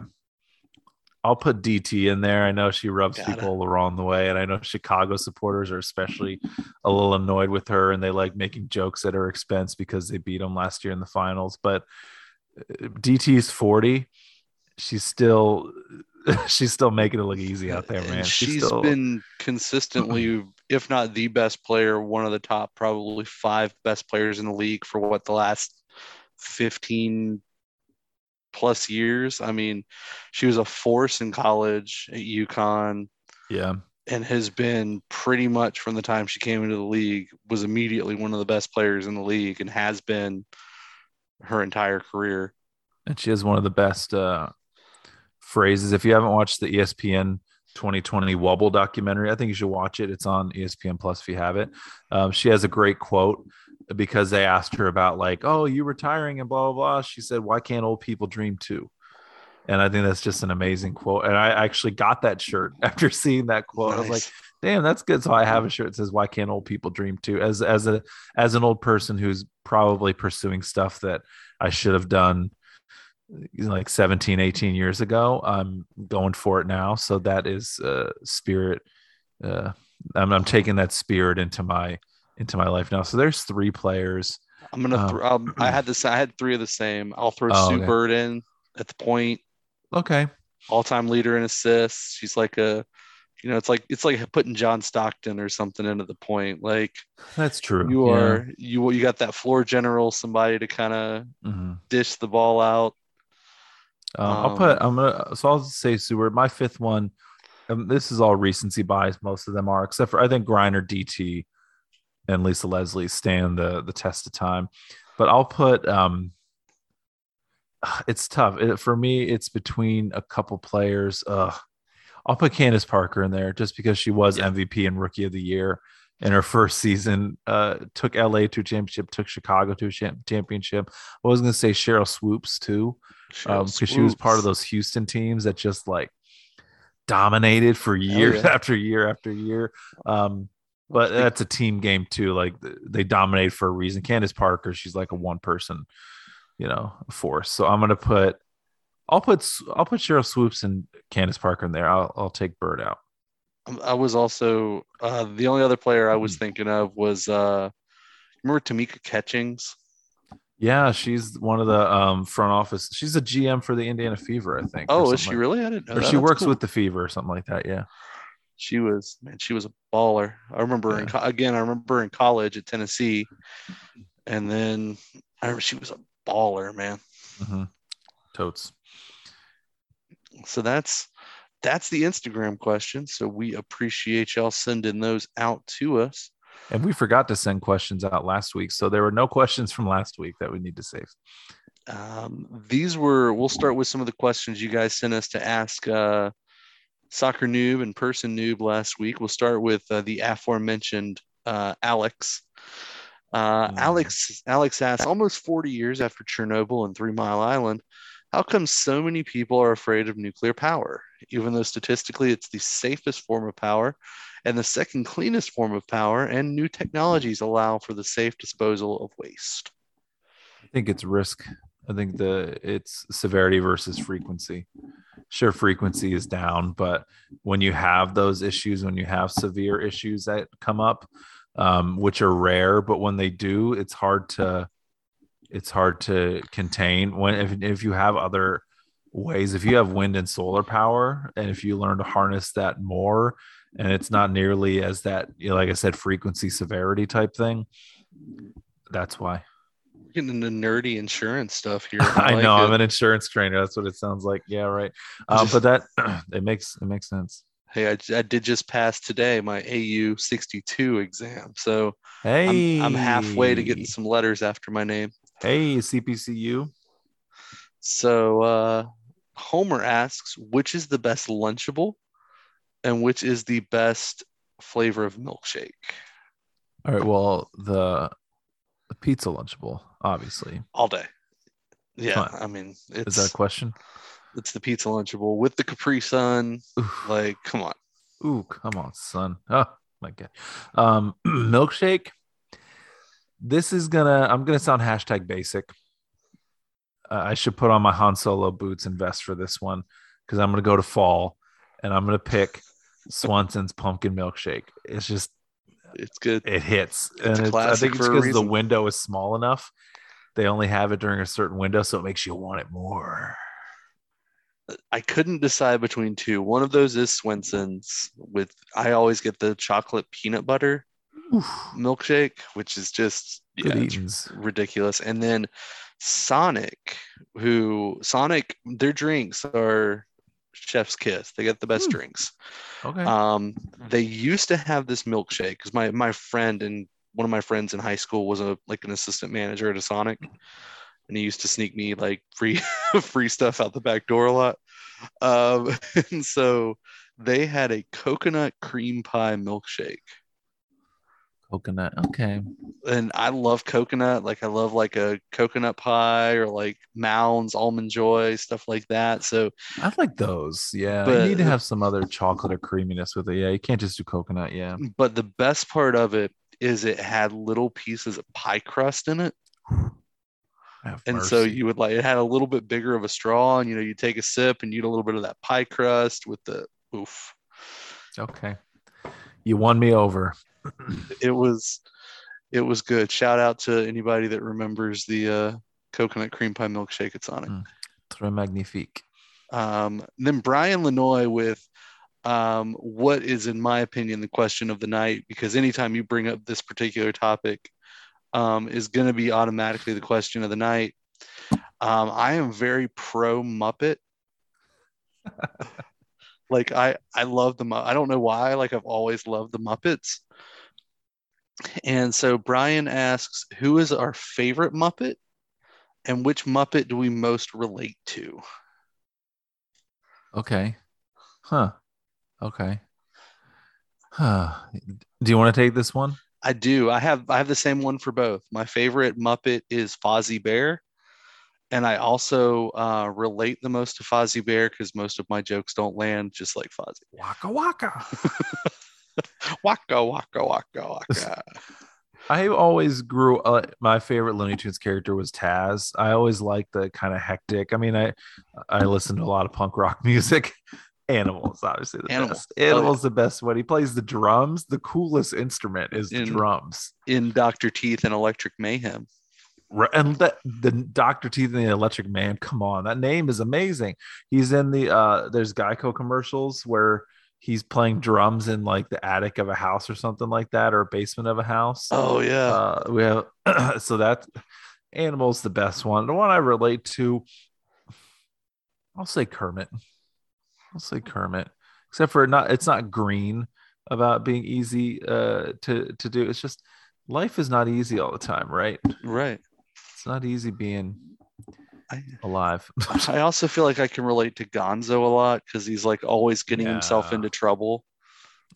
I'll put DT in there. I know she rubs Gotta. people the wrong way, and I know Chicago supporters are especially a little annoyed with her, and they like making jokes at her expense because they beat them last year in the finals. But uh, DT is forty. She's still <laughs> she's still making it look easy out there, And man. she's still, been consistently, if not the best player, one of the top probably five best players in the league for what the last 15 plus years. I mean, she was a force in college at UConn yeah. and has been pretty much from the time she came into the league was immediately one of the best players in the league and has been her entire career. And she has one of the best uh, phrases. If you haven't watched the ESPN 2020 Wobble documentary, I think you should watch it. It's on ESPN Plus if you have it. Um, she has a great quote because they asked her about like, "Oh, you retiring and blah blah blah." She said, "Why can't old people dream too?" And I think that's just an amazing quote. And I actually got that shirt <laughs> after seeing that quote. I was like, damn that's good so i have a shirt that says why can't old people dream too as as a as an old person who's probably pursuing stuff that i should have done like 17 18 years ago i'm going for it now so that is uh spirit uh I'm, I'm taking that spirit into my into my life now so there's three players I'm gonna. Um, um, I had this. I had three of the same. I'll throw Oh, Sue okay. Bird in at the point. okay All-time leader in assists. She's like a, you know, it's like it's like putting John Stockton or something into the point. Like that's true you Yeah. are, you you got that floor general, somebody to kind of Mhm. dish the ball out. Um, I'll Um, put. I'm gonna. So I'll say Stewart. My fifth one. Um, this is all recency bias. Most of them are, except for I think Griner, DT, and Lisa Leslie stand the the test of time. But I'll put. Um, it's tough it, for me. It's between a couple players. Uh, I'll put Candace Parker in there just because she was Yeah. MVP and Rookie of the Year in her first season. Uh, took LA to a championship. Took Chicago to a champ- championship. I was gonna say Sheryl Swoopes too because Um, she was part of those Houston teams that just like dominated for years yeah. <laughs> after year after year. Um, but that's a team game too. Like they dominate for a reason. Candace Parker, she's like a one person, you know, force. So I'm gonna put, I'll put, I'll put Sheryl Swoopes and Candace Parker in there. I'll, I'll take Bird out. Um, I was also uh, the only other player I was Hmm. thinking of was uh, remember Tamika Catchings. Yeah, she's one of the um, front office. She's a GM for the Indiana Fever, I think. Oh, is she like- really? I didn't know. Or that. she That's works cool. with the Fever or something like that. Yeah. She was man. She was a baller. I remember her in co- again. I remember in college at Tennessee, and then I remember she was a baller, man. hmm Totes. So that's that's the Instagram question. So we appreciate y'all sending those out to us. And we forgot to send questions out last week. So there were no <laughs> questions from last week that we need to save. Um, these were. We'll start with some of the questions you guys sent us to ask uh, soccer noob and person noob last week. We'll start with uh, the aforementioned uh, Alex. Uh, Hmm. Alex Alex asks, almost 40 years after Chernobyl and Three Mile Island, how come so many people are afraid of nuclear power, even though statistically it's the safest form of power and the second cleanest form of power, and new technologies allow for the safe disposal of waste? I think it's risk. I think the it's severity versus frequency. Sure, frequency is down, but when you have those issues, when you have severe issues that come up, um, which are rare, but when they do, it's hard to it's hard to contain. When if if you have other ways, if you have wind and solar power, and if you learn to harness that more, and it's not nearly as that, you know, like I said, frequency severity type thing. That's why. Getting into nerdy insurance stuff here. <laughs> I, like know it. I'm an insurance trainer. That's what it sounds like. Yeah, right. Um, Just- but that <clears throat> it makes it makes sense. Hey, I, I did just pass today my AU 62 exam. So Hey, I'm, I'm halfway to getting some letters after my name. Hey, CPCU. So uh, Homer asks, which is the best Lunchable and which is the best flavor of milkshake? All right. Well, the the pizza lunchable, obviously. All day. Yeah, I mean, Is that a question? it's the pizza Lunchable with the Capri Sun. Oof. Like, come on. Ooh, come on, son. Oh my god. Um, <clears throat> milkshake. This is gonna. I'm gonna sound hashtag basic. Uh, I should put on my Han Solo boots and vest for this one because I'm gonna go to fall, and I'm gonna pick Swanson's pumpkin milkshake. It's just It's good. it hits, It's a and it's, I think it's because the window is small enough. They only have it during a certain window, so it makes you want it more. I couldn't decide between two. One of those is Swenson's with I always get the chocolate peanut butter milkshake, which is just yeah, ridiculous. And then Sonic, who Sonic, their drinks are chef's kiss. They get the best Hmm. drinks. Okay. Um, they used to have this milkshake because my my friend and one of my friends in high school was a like an assistant manager at a Sonic. and he used to sneak me like free <laughs> free stuff out the back door a lot. Um, <laughs> and so they had a coconut cream pie milkshake. Coconut. Okay. And I love coconut. Like I love like a coconut pie or like Mounds, almond joy, stuff like that. So I like those. Yeah. But- you need to have some other chocolate or creaminess with it. Yeah. You can't just do coconut. Yeah. but the best part of it is it had little pieces of pie crust in it. Have And so you would like it had a little bit bigger of a straw, and you know, you take a sip and you eat a little bit of that pie crust with the oof. Okay. You won me over. <laughs> It was it was good. Shout out to anybody that remembers the uh coconut cream pie milkshake at Sonic. Mm. Très magnifique. Um, then Brian Lanoy with um, what is, in my opinion, the question of the night, because anytime you bring up this particular topic, um, is going to be automatically the question of the night. Um, I am very pro Muppet. <laughs> like I, I love the I don't know why. Like I've always loved the Muppets. And so Brian asks, who is our favorite Muppet, and which Muppet do we most relate to? Okay. Huh. Okay. Huh. Do you want to take this one? I do. I have I have the same one for both. My favorite Muppet is Fozzie Bear, and I also uh, relate the most to Fozzie Bear because most of my jokes don't land just like Fozzie. Waka waka. <laughs> <laughs> Waka waka waka waka. <laughs> I always grew uh, my favorite Looney Tunes character was Taz. I always liked the kind of hectic. I mean, I I listened to a lot of punk rock <laughs> music. Animals, obviously the Animal. best. Oh, yeah. Animals the best. When he plays the drums, the coolest instrument is the In- drums. In Doctor Teeth and Electric Mayhem. Right, and that the Doctor Teeth and the Electric Man. Come on, that name is amazing. He's in the uh there's Geico commercials where he's playing drums in like the attic of a house or something like that, or a basement of a house. Oh yeah. Uh, we have <clears throat> so that animal's the best one. The one I relate to, I'll say Kermit. I'll say Kermit, except for not it's not green about being easy uh to to do. It's just life is not easy all the time, right? right. It's not easy being I, alive. <laughs> I also feel like I can relate to Gonzo a lot because he's like always getting himself into trouble.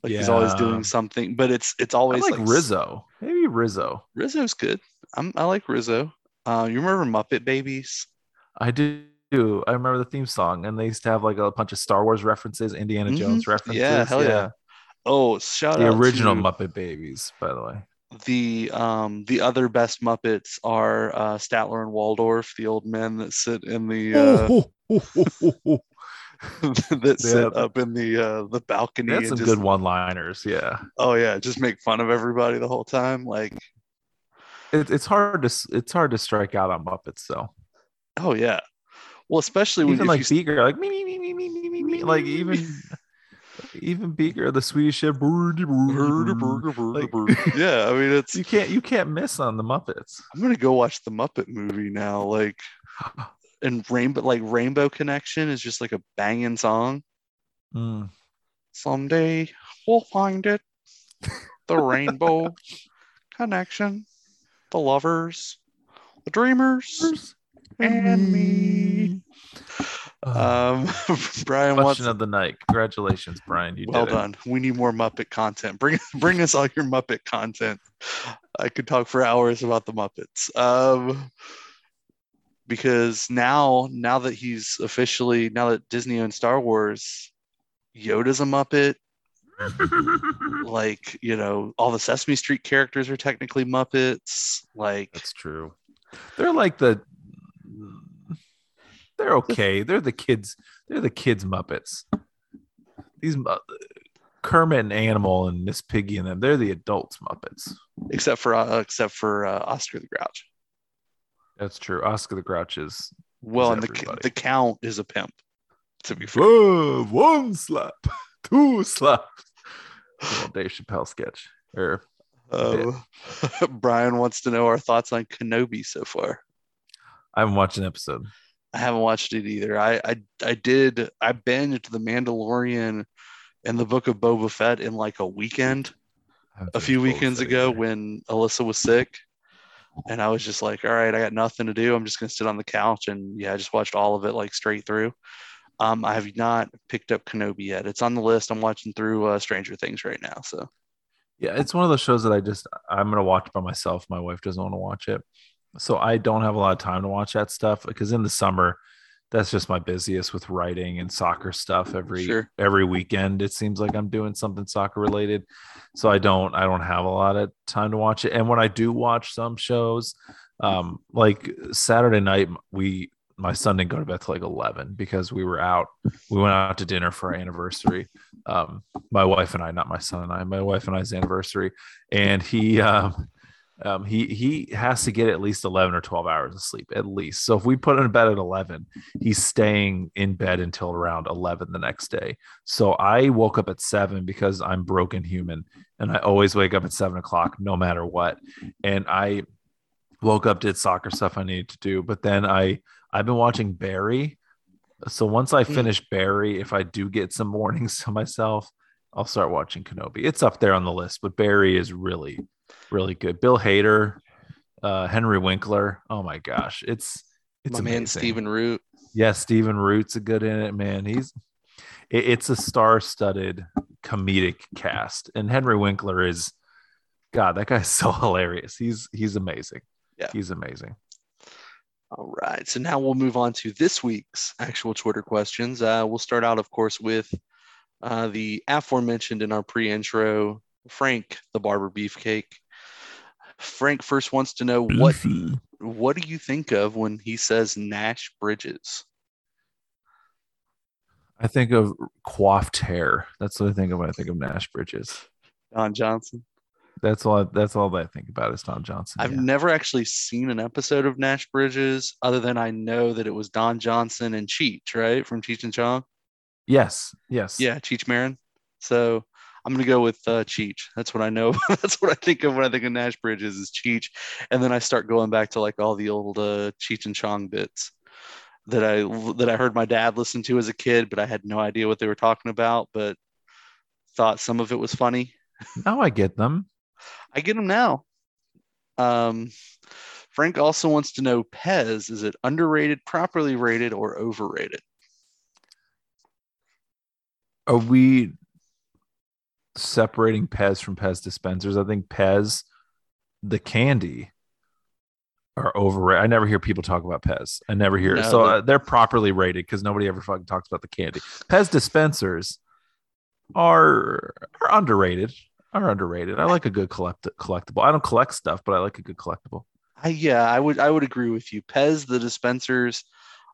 Like he's always doing something, but it's it's always like Rizzo. Maybe Rizzo. Rizzo's good. I'm, I like Rizzo. Uh, you remember Muppet Babies? I do. I remember the theme song, and they used to have like a bunch of Star Wars references, Indiana Mhm. Jones references. Yeah, hell yeah. Oh, shout out The out original to Muppet Babies, by the way the um, the other best Muppets are uh, Statler and Waldorf, the old men that sit in the uh, <laughs> that sit up in the uh, the balcony. That's some just, good one liners. Yeah. Oh yeah, just make fun of everybody the whole time. Like it, it's hard to it's hard to strike out on Muppets though. Oh yeah. Well, especially even when like Seeger, like me me me me me me me, like even <laughs> even Beaker, the Swedish burger, burger, Like- yeah, I mean it's You can't you can't miss on the Muppets. I'm gonna go watch the Muppet movie now. Like, and Rainbow, like Rainbow Connection is just like a banging song. Mm. Someday we'll find it. The <laughs> Rainbow Connection, the lovers, the dreamers, and me. Uh, Um, <laughs> Brian wants. question of the night. Congratulations, Brian. You Well did it. done. We need more Muppet content. Bring <laughs> bring us all your Muppet content. I could talk for hours about the Muppets. Um, because now now that he's officially now that Disney owns Star Wars, Yoda's a Muppet. <laughs> Like you know, all the Sesame Street characters are technically Muppets. Like That's true. They're like the they're <laughs> okay. They're the kids. They're the kids Muppets. These Mu- Kermit and Animal and Miss Piggy and them. They're the adults Muppets. except for uh, except for uh, Oscar the Grouch. That's true. Oscar the Grouch is Well, Is and the everybody. the Count is a pimp. To be fair. Whoa, one slap, <laughs> two slaps. Dave Chappelle sketch. Or Uh, <laughs> Brian wants to know our thoughts on Kenobi so far. I haven't watched an episode. I haven't watched it either. I I, I did. I binged The Mandalorian and the Book of Boba Fett in like a weekend a few weekends Fett ago when Alyssa was sick. and I was just like, all right, I got nothing to do. I'm just gonna sit on the couch and yeah, I just watched all of it like straight through. Um, I have not picked up Kenobi yet. It's on the list. I'm watching through uh, Stranger Things right now. So Yeah, it's one of those shows that I just I'm gonna watch by myself. My wife doesn't want to watch it, so I don't have a lot of time to watch that stuff because in the summer, that's just my busiest with writing and soccer stuff every Sure. every weekend. It seems like I'm doing something soccer related, so I don't I don't have a lot of time to watch it. And when I do watch some shows, um, like Saturday night, we my son didn't go to bed till like 11 because we were out we went out to dinner for our anniversary um my wife and i not my son and i my wife and i's anniversary and he <laughs> um um, he he has to get at least 11 or 12 hours of sleep at least. So if we put him in bed at 11 he's staying in bed until around 11 the next day. So i woke up at 7 because i'm broken human and i always wake up at 7 o'clock no matter what. And i woke up did soccer stuff i needed to do but then i i've been watching barry. So once i Hmm. finish barry if i do get some <laughs> mornings to myself i'll start watching kenobi. It's up there on the list but barry is really really good bill hader uh henry winkler oh my gosh it's it's my man. Stephen Root. yeah stephen root's a good in it man he's it, it's a star-studded comedic cast and henry winkler is god that guy's <laughs> so hilarious he's he's amazing Yeah. he's amazing All right. So now we'll move on to this week's actual Twitter questions. Uh, we'll start out, of course, with uh, the aforementioned in our pre-intro, Frank, the barber beefcake. Frank first wants to know what what do you think of when he says Nash Bridges? I think of coiffed hair. That's what I think of when I think of Nash Bridges. Don Johnson. That's all. That's all that I think about is Don Johnson. I've yeah. never actually seen an episode of Nash Bridges, other than I know that it was Don Johnson and Cheech, right, from Cheech and Chong. yes, yes. Yeah, Cheech Marin. So I'm gonna go with uh, Cheech. That's what I know. <laughs> That's what I think of when I think of Nash Bridges is Cheech, and then I start going back to like all the old uh, Cheech and Chong bits that I that I heard my dad listen to as a kid, but I had no idea what they were talking about, but thought some of it was funny. Now I get them. I get them now. Um, Frank also wants to know Pez is it underrated, properly rated, or overrated? Are we separating Pez from Pez dispensers? I think Pez, the candy, are overrated. I never hear people talk about Pez. I never hear it. No, So uh, they're properly rated because nobody ever fucking talks about the candy. Pez dispensers are are underrated. Are underrated. I like a good collect collectible. I don't collect stuff, but I like a good collectible. I, yeah, I would I would agree with you. Pez the dispensers,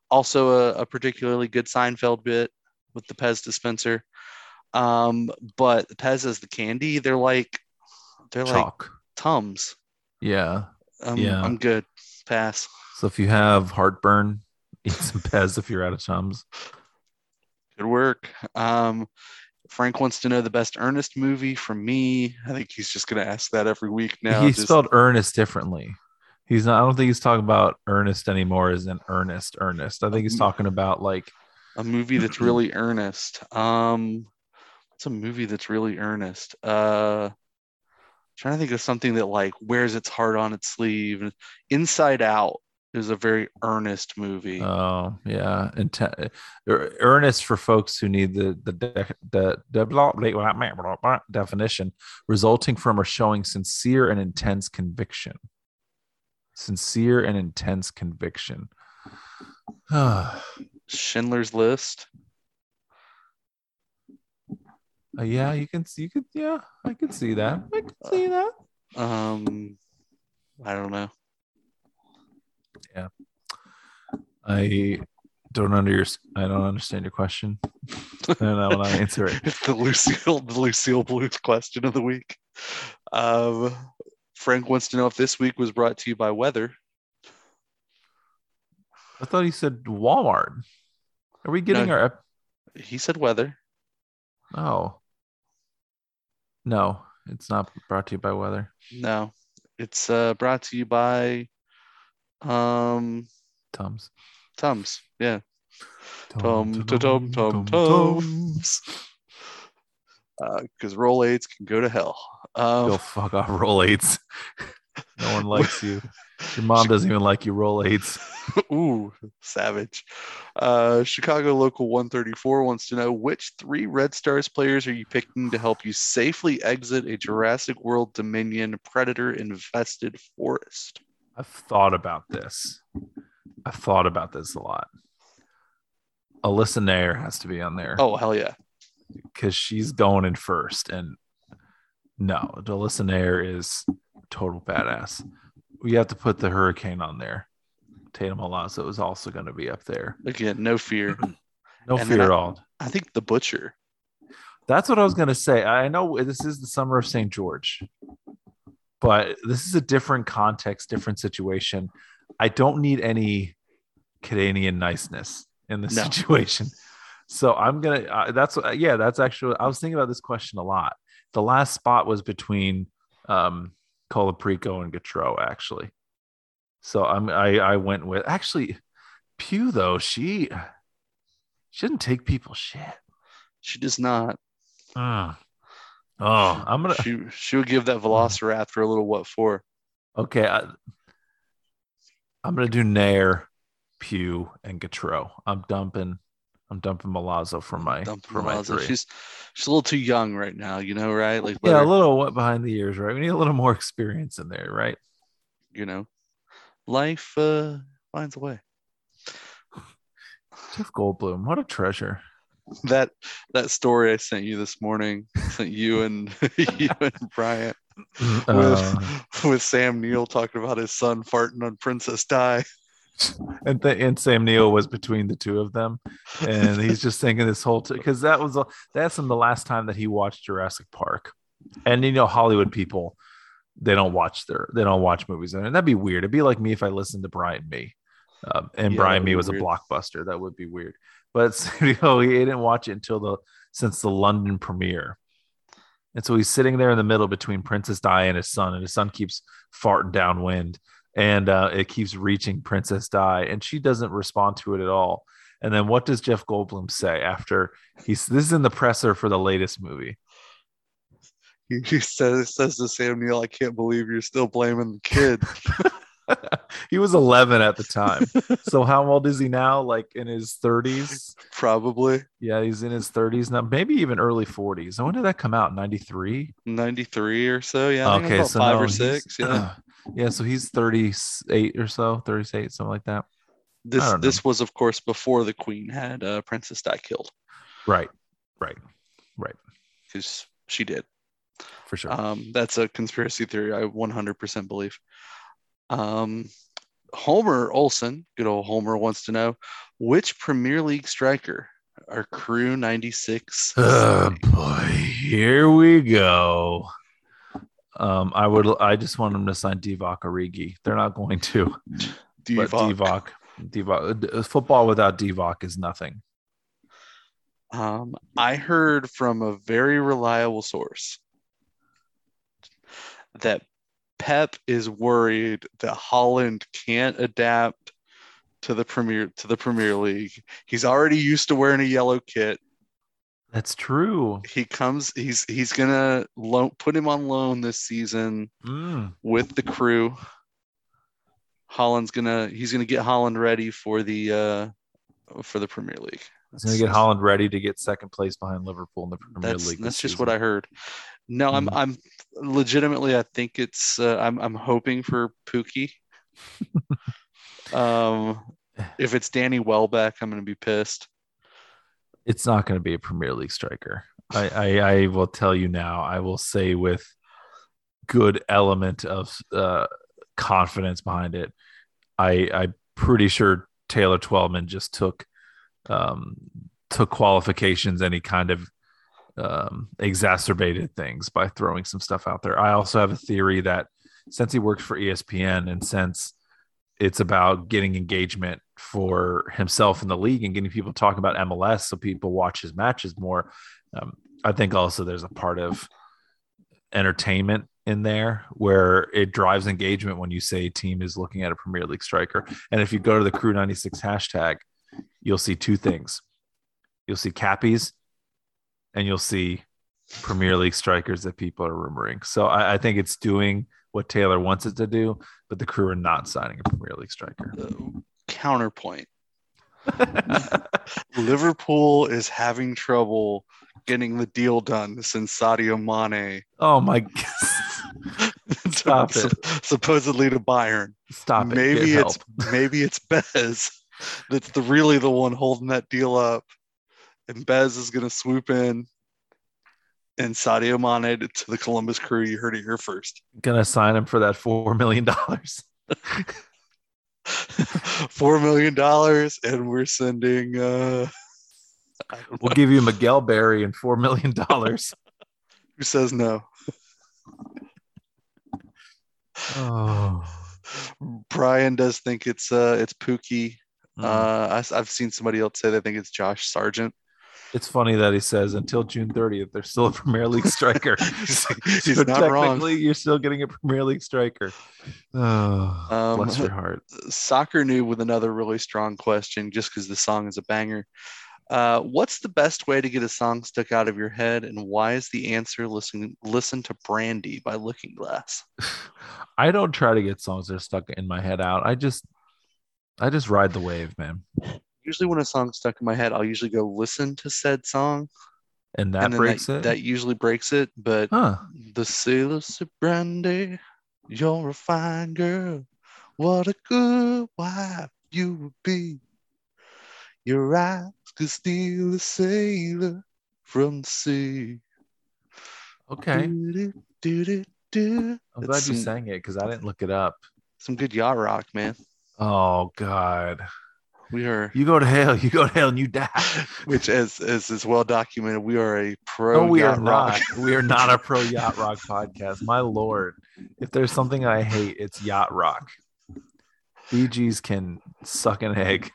also a, a particularly good Seinfeld bit with the Pez dispenser. Um, but Pez as the candy, they're like they're like Tums. Yeah. Um, Yeah. I'm good. Pass. So if you have heartburn, <laughs> eat some Pez if you're out of Tums. Good work. Um, Frank wants to know the best Ernest movie from me. I think he's just gonna ask that every week now. he just- spelled Ernest differently. He's not. I don't think he's talking about Ernest anymore as an Ernest. Ernest. I think he's talking about like a movie that's really <clears throat> earnest. Um, what's a movie that's really earnest? Uh, trying to think of something that like wears its heart on its sleeve. Inside Out is a very earnest movie. oh yeah, Inten- earnest for folks who need the the de- the, blah definition, resulting from or showing sincere and intense conviction. Sincere and intense conviction. Uh, <sighs> Schindler's List. Yeah, you can see. you could yeah, I can see that. I can see that. Um, I don't know. Yeah, I don't under your I don't understand your question. and I will not answer it. It's <laughs> the Lucille the Lucille Bluth question of the week. Um, Frank wants to know if this week was brought to you by weather. I thought he said Walmart. Are we getting No. our He said weather. oh no, it's not brought to you by weather. No, it's uh, brought to you by um Tums. Tums. Yeah. Tum, ta-tum, tum, tums. Because Rolaids can go to hell. Um, Go fuck off Rolaids. <laughs> No one likes you. Your mom doesn't even like you. Rolaids. <laughs> Ooh, savage. Uh, Chicago Local 134 wants to know which three Red Stars players are you picking to help you safely exit a Jurassic World Dominion predator infested forest? I've thought about this. I've thought about this a lot. Alyssa Naeher has to be on there. Oh, hell yeah. Because she's going in first. And no, Alyssa Naeher is total badass. We have to put the hurricane on there. Tatumn Milazzo is also going to be up there. Again, no fear. <clears throat> No And fear then at all. I think the butcher. That's what I was going to say. I know this is the summer of St. George, but this is a different context, different situation. I don't need any Canadian niceness in this No. situation. So I'm going to, uh, that's, what- yeah, that's actually, I was thinking about this question a lot. The last spot was between um, Colaprico and Gautrat, actually. So I'm, I, I went with, actually, Pugh, though, she, she didn't take people's shit. She does not. Mm. Oh, I'm gonna She she would give that Velociraptor a little what for. okay. I, I'm gonna do Naeher, Pugh, and Gautrat. I'm dumping. I'm dumping Milazzo for my Dumping for my three. She's she's a little too young right now, you know, right? Like yeah, her- a little wet behind the ears, right? We need a little more <laughs> experience in there, right? you know, life uh finds a way. Jeff Goldblum, what a treasure. That that story I sent you this morning, sent you and <laughs> you and Bryant with Uh, with Sam Neill talking about his son farting on Princess Di. <laughs> and th- and Sam Neill was between the two of them, and he's just thinking this whole because that was that's in the last time that he watched Jurassic Park, and you know Hollywood people they don't watch their they don't watch movies and that'd be weird. It'd be like me if I listened to Brian Me, um, and Yeah, Brian Me was weird. a blockbuster. That would be weird. But <laughs> he didn't watch it until the since the London premiere. And so he's sitting there in the middle between Princess Di and his son, and his son keeps farting downwind and uh, it keeps reaching Princess Di, and she doesn't respond to it at all. And then what does Jeff Goldblum say after he's this is in the presser for the latest movie? He, he says says to Sam Neill, I can't believe you're still blaming the kid. <laughs> <laughs> he was 11 at the time. so how old is he now? Like in his 30s? Probably Yeah, he's in his 30s now, maybe even early 40s. And when did that come out? 93? 93 or so. Yeah. Okay, so five no, or six. Yeah. <clears throat> yeah, so he's 38 or so, 38, something like that. This this was of course before the queen had uh, Princess Di killed Right, right, Right. because she did. for sure. Um, that's a conspiracy theory I 100% believe. Um, Homer Olson, good old Homer, wants to know which Premier League striker are Crew 96? Oh boy, here we go. Um, I would, I just want them to sign Divock Origi. They're not going to, <laughs> Divock. Divock, Divock, uh, football without Divock is nothing. Um, I heard from a very reliable source that Pep is worried that Haaland can't adapt to the Premier to the Premier League. He's already used to wearing a yellow kit. That's true. He comes. He's he's gonna loan, put him on loan this season Mm, with the crew. Haaland's gonna he's gonna get Haaland ready for the uh for the Premier League. he's gonna get Haaland ready to get second place behind Liverpool in the Premier that's League. that's just what I heard. No, I'm Mhm. I'm legitimately I think it's uh, I'm I'm hoping for Pookie. <laughs> um, <sighs> if it's Danny Welbeck, I'm gonna be pissed. It's not going to be a Premier League striker. I, I, I will tell you now. I will say with good element of uh, confidence behind it. I I'm pretty sure Taylor Twellman just took um, took qualifications and he kind of um, exacerbated things by throwing some stuff out there. I also have a theory that since he works for ESPN and since it's about getting engagement for himself in the league and getting people talking about MLS so people watch his matches more. Um, I think also there's a part of entertainment in there where it drives engagement when you say a team is looking at a Premier League striker. And if you go to the Crew 96 hashtag, you'll see two things. You'll see cappies and you'll see Premier League strikers that people are rumoring. So I, I think it's doing what Taylor wants it to do, but the crew are not signing a Premier League striker. Uh, counterpoint. <laughs> Liverpool is having trouble getting the deal done since Sadio Mane oh my god. <laughs> Stop it. supposedly to Bayern. Stop it. maybe Get it's help. <laughs> maybe it's Bez that's the really the one holding that deal up, and Bez is gonna swoop in. And Sadio Mane to, the Columbus Crew. You heard it here first. gonna sign him for that four million dollars. <laughs> Four million dollars, and we're sending. uh We'll give you Miguel Berry and four million dollars. Who says no? oh. Brian does think it's uh it's Pookie. Mm. Uh, I, have seen somebody else say they think it's Josh Sargent. It's funny that he says until June 30th, they're still a Premier League <laughs> striker. So he's not wrong. technically, you're still getting a Premier League striker. Oh, <sighs> Um, bless your heart. Soccer Noob with another really strong question, just because the song is a banger. Uh, what's the best way to get a song stuck out of your head, and why is the answer listen listen to Brandy by Looking Glass? <sighs> I don't try to get songs that are stuck in my head out. I just, I just ride the wave, man, Usually, when a song's stuck in my head, I'll usually go listen to said song, and that and breaks that, it. that usually breaks it. But huh? The sailor said, Brandy, you're a fine girl. What a good wife you would be. Your eyes could steal a sailor from the sea. Okay. I'm That's glad you some, sang it because I didn't look it up. some good yacht rock, man. Oh God. We are, You go to hell. You go to hell, and you die. <laughs> which as as is well documented, we are a pro No, we are yacht rock. not. We are not a <laughs> pro yacht rock podcast. My lord, if there's something I hate, it's yacht rock. Bee Gees can suck an egg.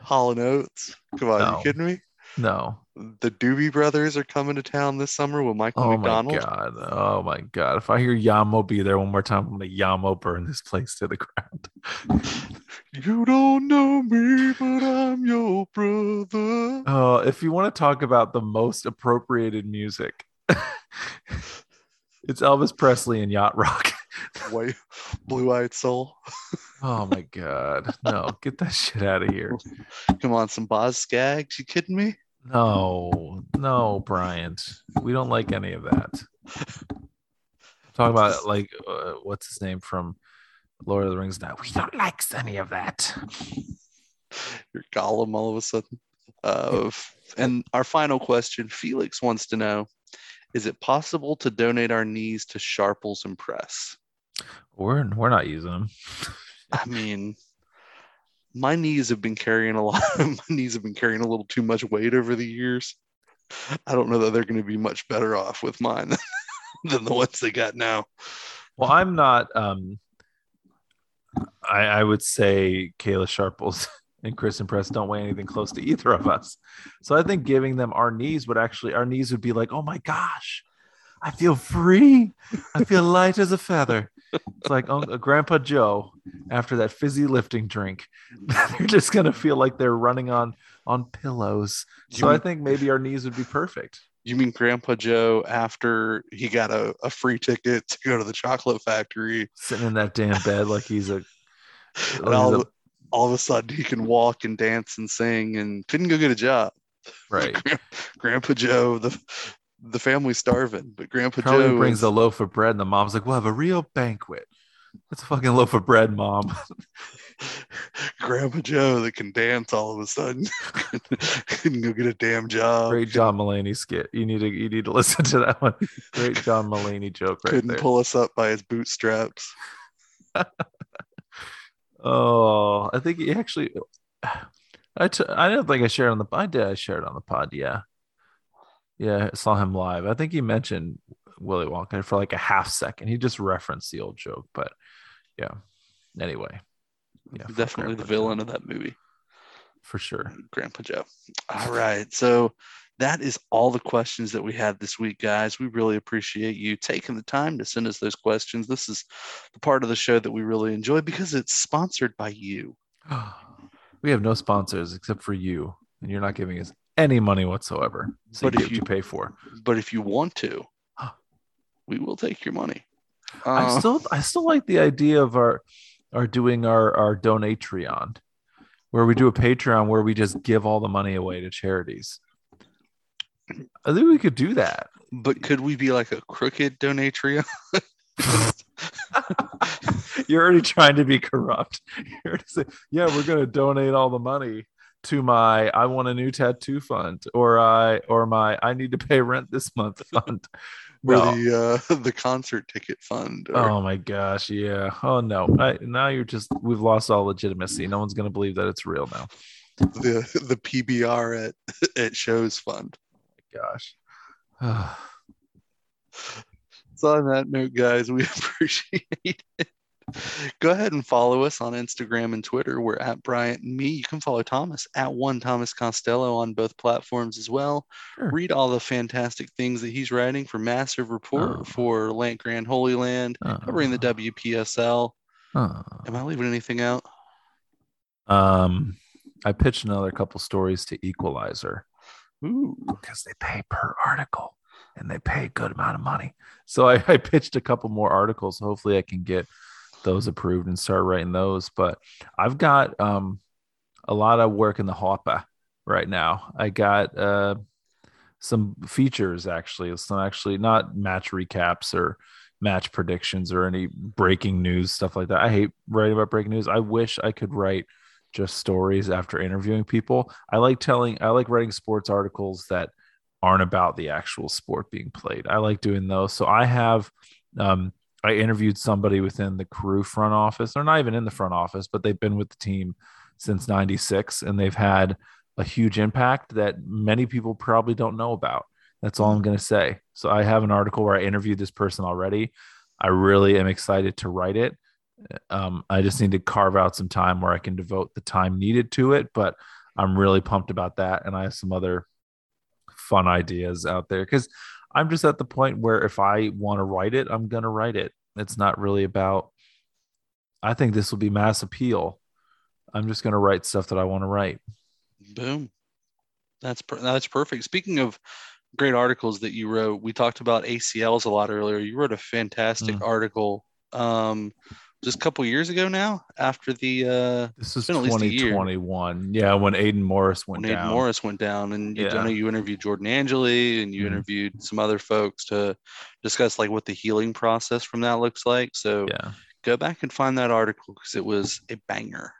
Hall and Oates. Come on, No. you kidding me? No. The Doobie Brothers are coming to town this summer with Michael Oh McDonald. Oh my god. Oh my god. If I hear Yamo be there one more time, I'm gonna Yamo burn this place to the ground. <laughs> You don't know me, but I'm your brother. Uh, if you want to talk about the most appropriated music, <laughs> it's Elvis Presley and yacht rock. <laughs> White, blue-eyed soul. Oh my god. No, get that shit out of here. Come on, some Boz Scaggs. You kidding me? No, no, Bryant. We don't like any of that. <laughs> Talking about like uh, what's his name from Lord of the Rings now. We don't like any of that. You're Gollum all of a sudden. Uh, <laughs> and our final question Felix wants to know Is it possible to donate our knees to Sharples and Press? We're we're not using them. <laughs> I mean, my knees have been carrying a lot. <laughs> my knees have been carrying a little too much weight over the years. I don't know that they're going to be much better off with mine <laughs> than the ones they got now. Well, I'm not. Um, I I would say Kayla Sharples <laughs> and Christen Press don't weigh anything close to either of us. So I think giving them our knees would actually our knees would be like, oh my gosh, I feel free. I feel light as a feather. It's like Uncle, uh, Grandpa Joe after that fizzy lifting drink. <laughs> they're just gonna feel like they're running on on pillows. So I think maybe our knees would be perfect. You mean Grandpa Joe after he got a, a free ticket to go to the chocolate factory, Sitting in that damn bed like he's a <laughs> like all, he's a- of- all of a sudden he can walk and dance and sing and couldn't go get a job. right. <laughs> Grandpa Joe, the the family's starving, but Grandpa Charlie Joe brings is- a loaf of bread, and the mom's like, "We'll have a real banquet." It's a fucking loaf of bread, mom. <laughs> Grandpa Joe that can dance all of a sudden <laughs> couldn't go get a damn job. Great John Mulaney skit. You need to you need to listen to that one. Great John Mulaney joke right couldn't there. pull us up by his bootstraps. <laughs> Oh, I think he actually. I t- I don't think I shared on the. I did. I shared on the pod. Yeah, yeah. I saw him live. I think he mentioned Willy Wonka for like a half second. He just referenced the old joke, but yeah. Anyway, yeah, Definitely the Grandpa Joe, villain of that movie, for sure. Grandpa Joe. All right, so that is all the questions that we had this week, guys. We really appreciate you taking the time to send us those questions. This is the part of the show that we really enjoy because it's sponsored by you. <gasps> we have no sponsors except for you, and you're not giving us any money whatsoever. So But you if you pay for. But if you want to, we will take your money. I Uh, still I still like the idea of our our doing our our donatreon where we do a Patreon where we just give all the money away to charities. I think we could do that. but could we be like a crooked donatria? <laughs> <laughs> You're already trying to be corrupt. <laughs> You're already saying, yeah, we're going to donate all the money to my I want a new tattoo fund or I or my I need to <laughs> pay rent this month <laughs> fund. or No. the uh, <laughs> the concert ticket fund? Or, Oh my gosh, yeah. Oh no. I, now you're just we've lost all legitimacy. No one's going to believe that it's real now. the the PBR at at shows fund. Oh my gosh. <sighs> So on that note, guys, we appreciate it. <laughs> Go ahead and follow us on Instagram and Twitter. We're at Bryant and me. You can follow Thomas at one Thomas Costello on both platforms as well. Sure. Read all the fantastic things that he's writing for Massive Report Oh. for Land-Grant Holy Land, covering the WPSL. Uh, Am I leaving anything out? um I pitched another couple stories to Equalizer. Ooh, because they pay per article and they pay a good amount of money. So I, <laughs> I pitched a couple more articles. Hopefully, I can get those approved and start writing those. But I've got um, a lot of work in the hopper right now. I got uh, some features actually, some actually not match recaps or match predictions or any breaking news stuff like that. I hate writing about breaking news. I wish I could write just stories after interviewing people. I like telling, I like writing sports articles that aren't about the actual sport being played. I like doing those. So I have, um, I interviewed somebody within the crew front office. They're not even in the front office, but they've been with the team since 96 and they've had a huge impact that many people probably don't know about. That's all I'm going to say. So I have an article where I interviewed this person already. I really am excited to write it. Um, I just need to carve out some time where I can devote the time needed to it, but I'm really pumped about that. And I have some other fun ideas out there because I'm just at the point where if I want to write it, I'm going to write it. It's not really about, I think this will be mass appeal. I'm just going to write stuff that I want to write. boom. That's per- that's perfect. Speaking of great articles that you wrote, we talked about ACLs a lot earlier. You wrote a fantastic Mm. article um, just a couple years ago now after the uh, This is been at least a year. 2021. Yeah, when Aidan Morris went when Aidan down. Morris went down, and you, Yeah. I know you interviewed Jordan Angeli and you Mhm. interviewed some other folks to discuss like what the healing process from that looks like. So Yeah. go back and find that article because it was a banger.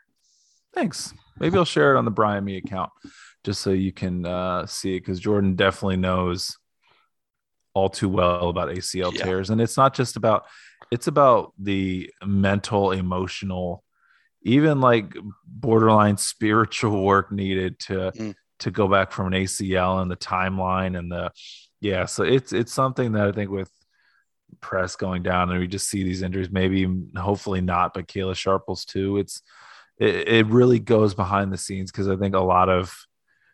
Thanks. Maybe I'll share it on the Brian Me account just so you can uh, see it because Jordan definitely knows all too well about ACL Yeah. tears. And it's not just about, it's about the mental, emotional, even like borderline spiritual <laughs> work needed to Mm. to go back from an ACL and the timeline and the yeah. So it's it's something that I think with press going down and we just see these injuries, maybe hopefully not, but Kayla Sharples too. It's it, it really goes behind the scenes because I think a lot of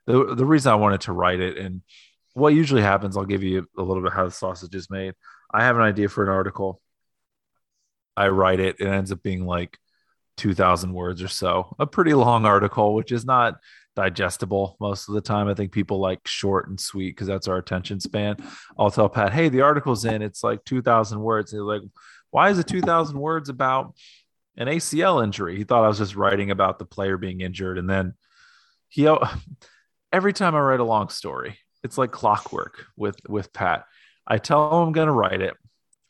the the reason I wanted to write it and what usually happens, I'll give you a little bit how the sausage is made. I have an idea for an article. I write it, it ends up being like 2000 words or so, a pretty long article, which is not digestible most of the time. I think people like short and sweet because that's our attention span. I'll tell Pat, hey, the article's in, it's like 2000 words. And like, why is it 2000 words about an ACL injury? He thought I was just writing about the player being injured. And then he, <sighs> every time I write a long story, it's like clockwork with, with Pat. I tell him I'm going to write it.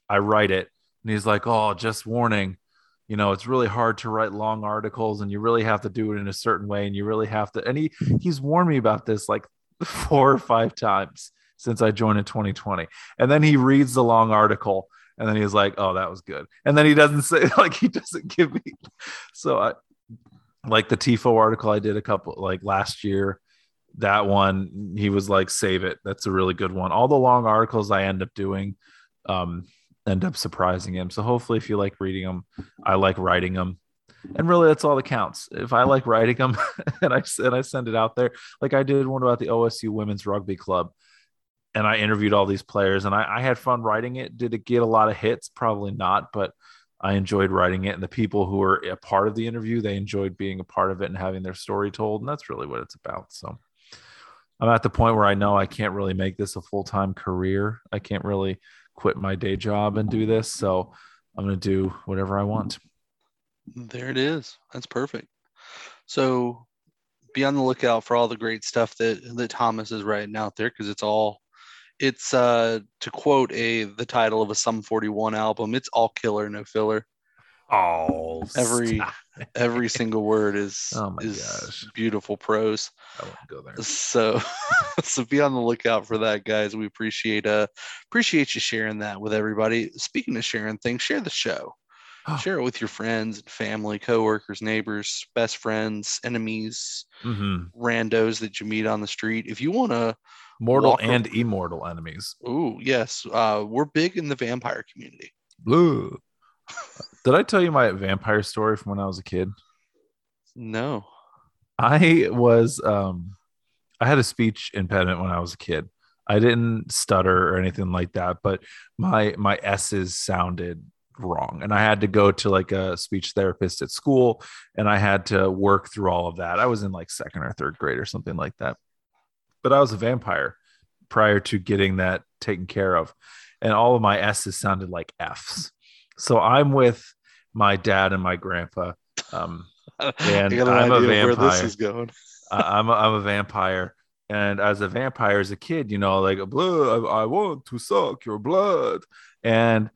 I write it. And he's like, oh, just warning. You know it's really hard to write long articles and you really have to do it in a certain way and you really have to and he he's warned me about this like <laughs> four or five times since i joined in 2020 and then he reads the long article and then he's like oh that was good. And then he doesn't <laughs> say like he doesn't give me so i like the tifo article i did a couple like last year that one he was like save it. That's a really good one. All the long articles i end up doing um end up surprising him. So hopefully, if you like reading them, I like writing them, and really that's all that counts. If I like writing them <laughs> and I and I send it out there, like I did one about the OSU Women's Rugby Club, and I interviewed all these players, and I, I had fun writing it. Did it get a lot of hits? Probably not, but I enjoyed writing it, and the people who were a part of the interview, they enjoyed being a part of it and having their story told, and that's really what it's about. So. I'm at the point where I know I can't really make this a full time career. I can't really quit my day job and do this. So I'm gonna do whatever I want. There it is. That's perfect. So be on the lookout for all the great stuff that that Thomas is writing out there because it's all it's uh to quote a the title of a Sum 41 album, it's all killer, no filler. Oh, Every every single word is <laughs> Oh is gosh. beautiful prose. I won't go there. So <laughs> so be on the lookout for that, guys. We appreciate uh appreciate you sharing that with everybody. Speaking of sharing things, share the show. <gasps> Share it with your friends and family, coworkers, neighbors, best friends, enemies, hmm randos that you meet on the street. If you want to, Mortal and immortal enemies. ooh, yes, uh, we're big in the vampire community. Blue. <laughs> Did I tell you my vampire story from when I was a kid? No. I was um I had a speech impediment when I was a kid. I didn't stutter or anything like that, but my my S's sounded wrong. And I had to go to like a speech therapist at school and I had to work through all of that. I was in like second or third grade or something like that. But I was a vampire prior to getting that taken care of. And all of my S's sounded like F's. So I'm with my dad and my grandpa. Um, <laughs> And I'm a idea where this vampire. is going. I'm a, I'm a vampire, and as a vampire, as a kid, you know, like blood, I, I want to suck your blood, and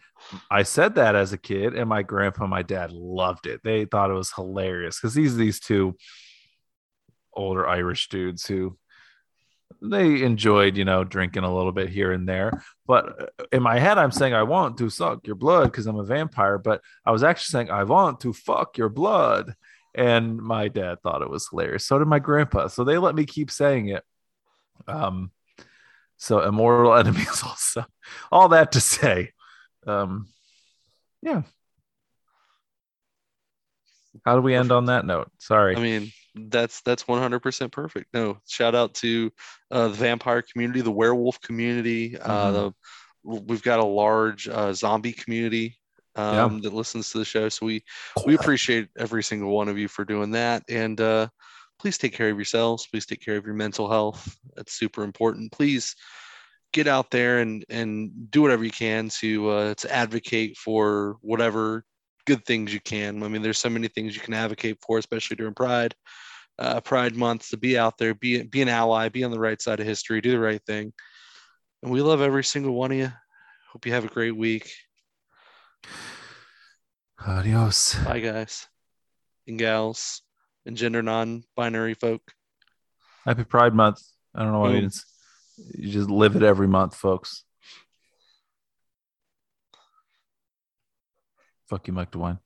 I said that as a kid, and my grandpa, and my dad loved it. They thought it was hilarious because these these two older Irish dudes who they enjoyed, you know, drinking a little bit here and there. But uh, in my head, I'm saying I want to suck your blood because I'm a vampire, but I was actually saying I want to fuck your blood. And my dad thought it was hilarious. So did my grandpa. So they let me keep saying it. Um, so immortal <laughs> enemies also. All that to say, um, yeah. How do we end on that note? Sorry. I mean, that's that's 100% perfect. No, shout out to uh, the vampire community, the werewolf community. Uh, Mhm. the we've got a large uh, zombie community um, that listens to the show, so we we appreciate every single one of you for doing that. And uh, please take care of yourselves. Please take care of your mental health. That's super important. Please get out there and and do whatever you can to uh, to advocate for whatever good things you can. I mean, there's so many things you can advocate for, especially during Pride, uh, Pride Month. To be out there, be be an ally, be on the right side of history, do the right thing. And we love every single one of you. Hope you have a great week. Adios. Bye, guys and gals and gender non-binary folk. Happy Pride Month. I don't know what it means. You just live it every month, folks. Fuck you, Mike DeWine.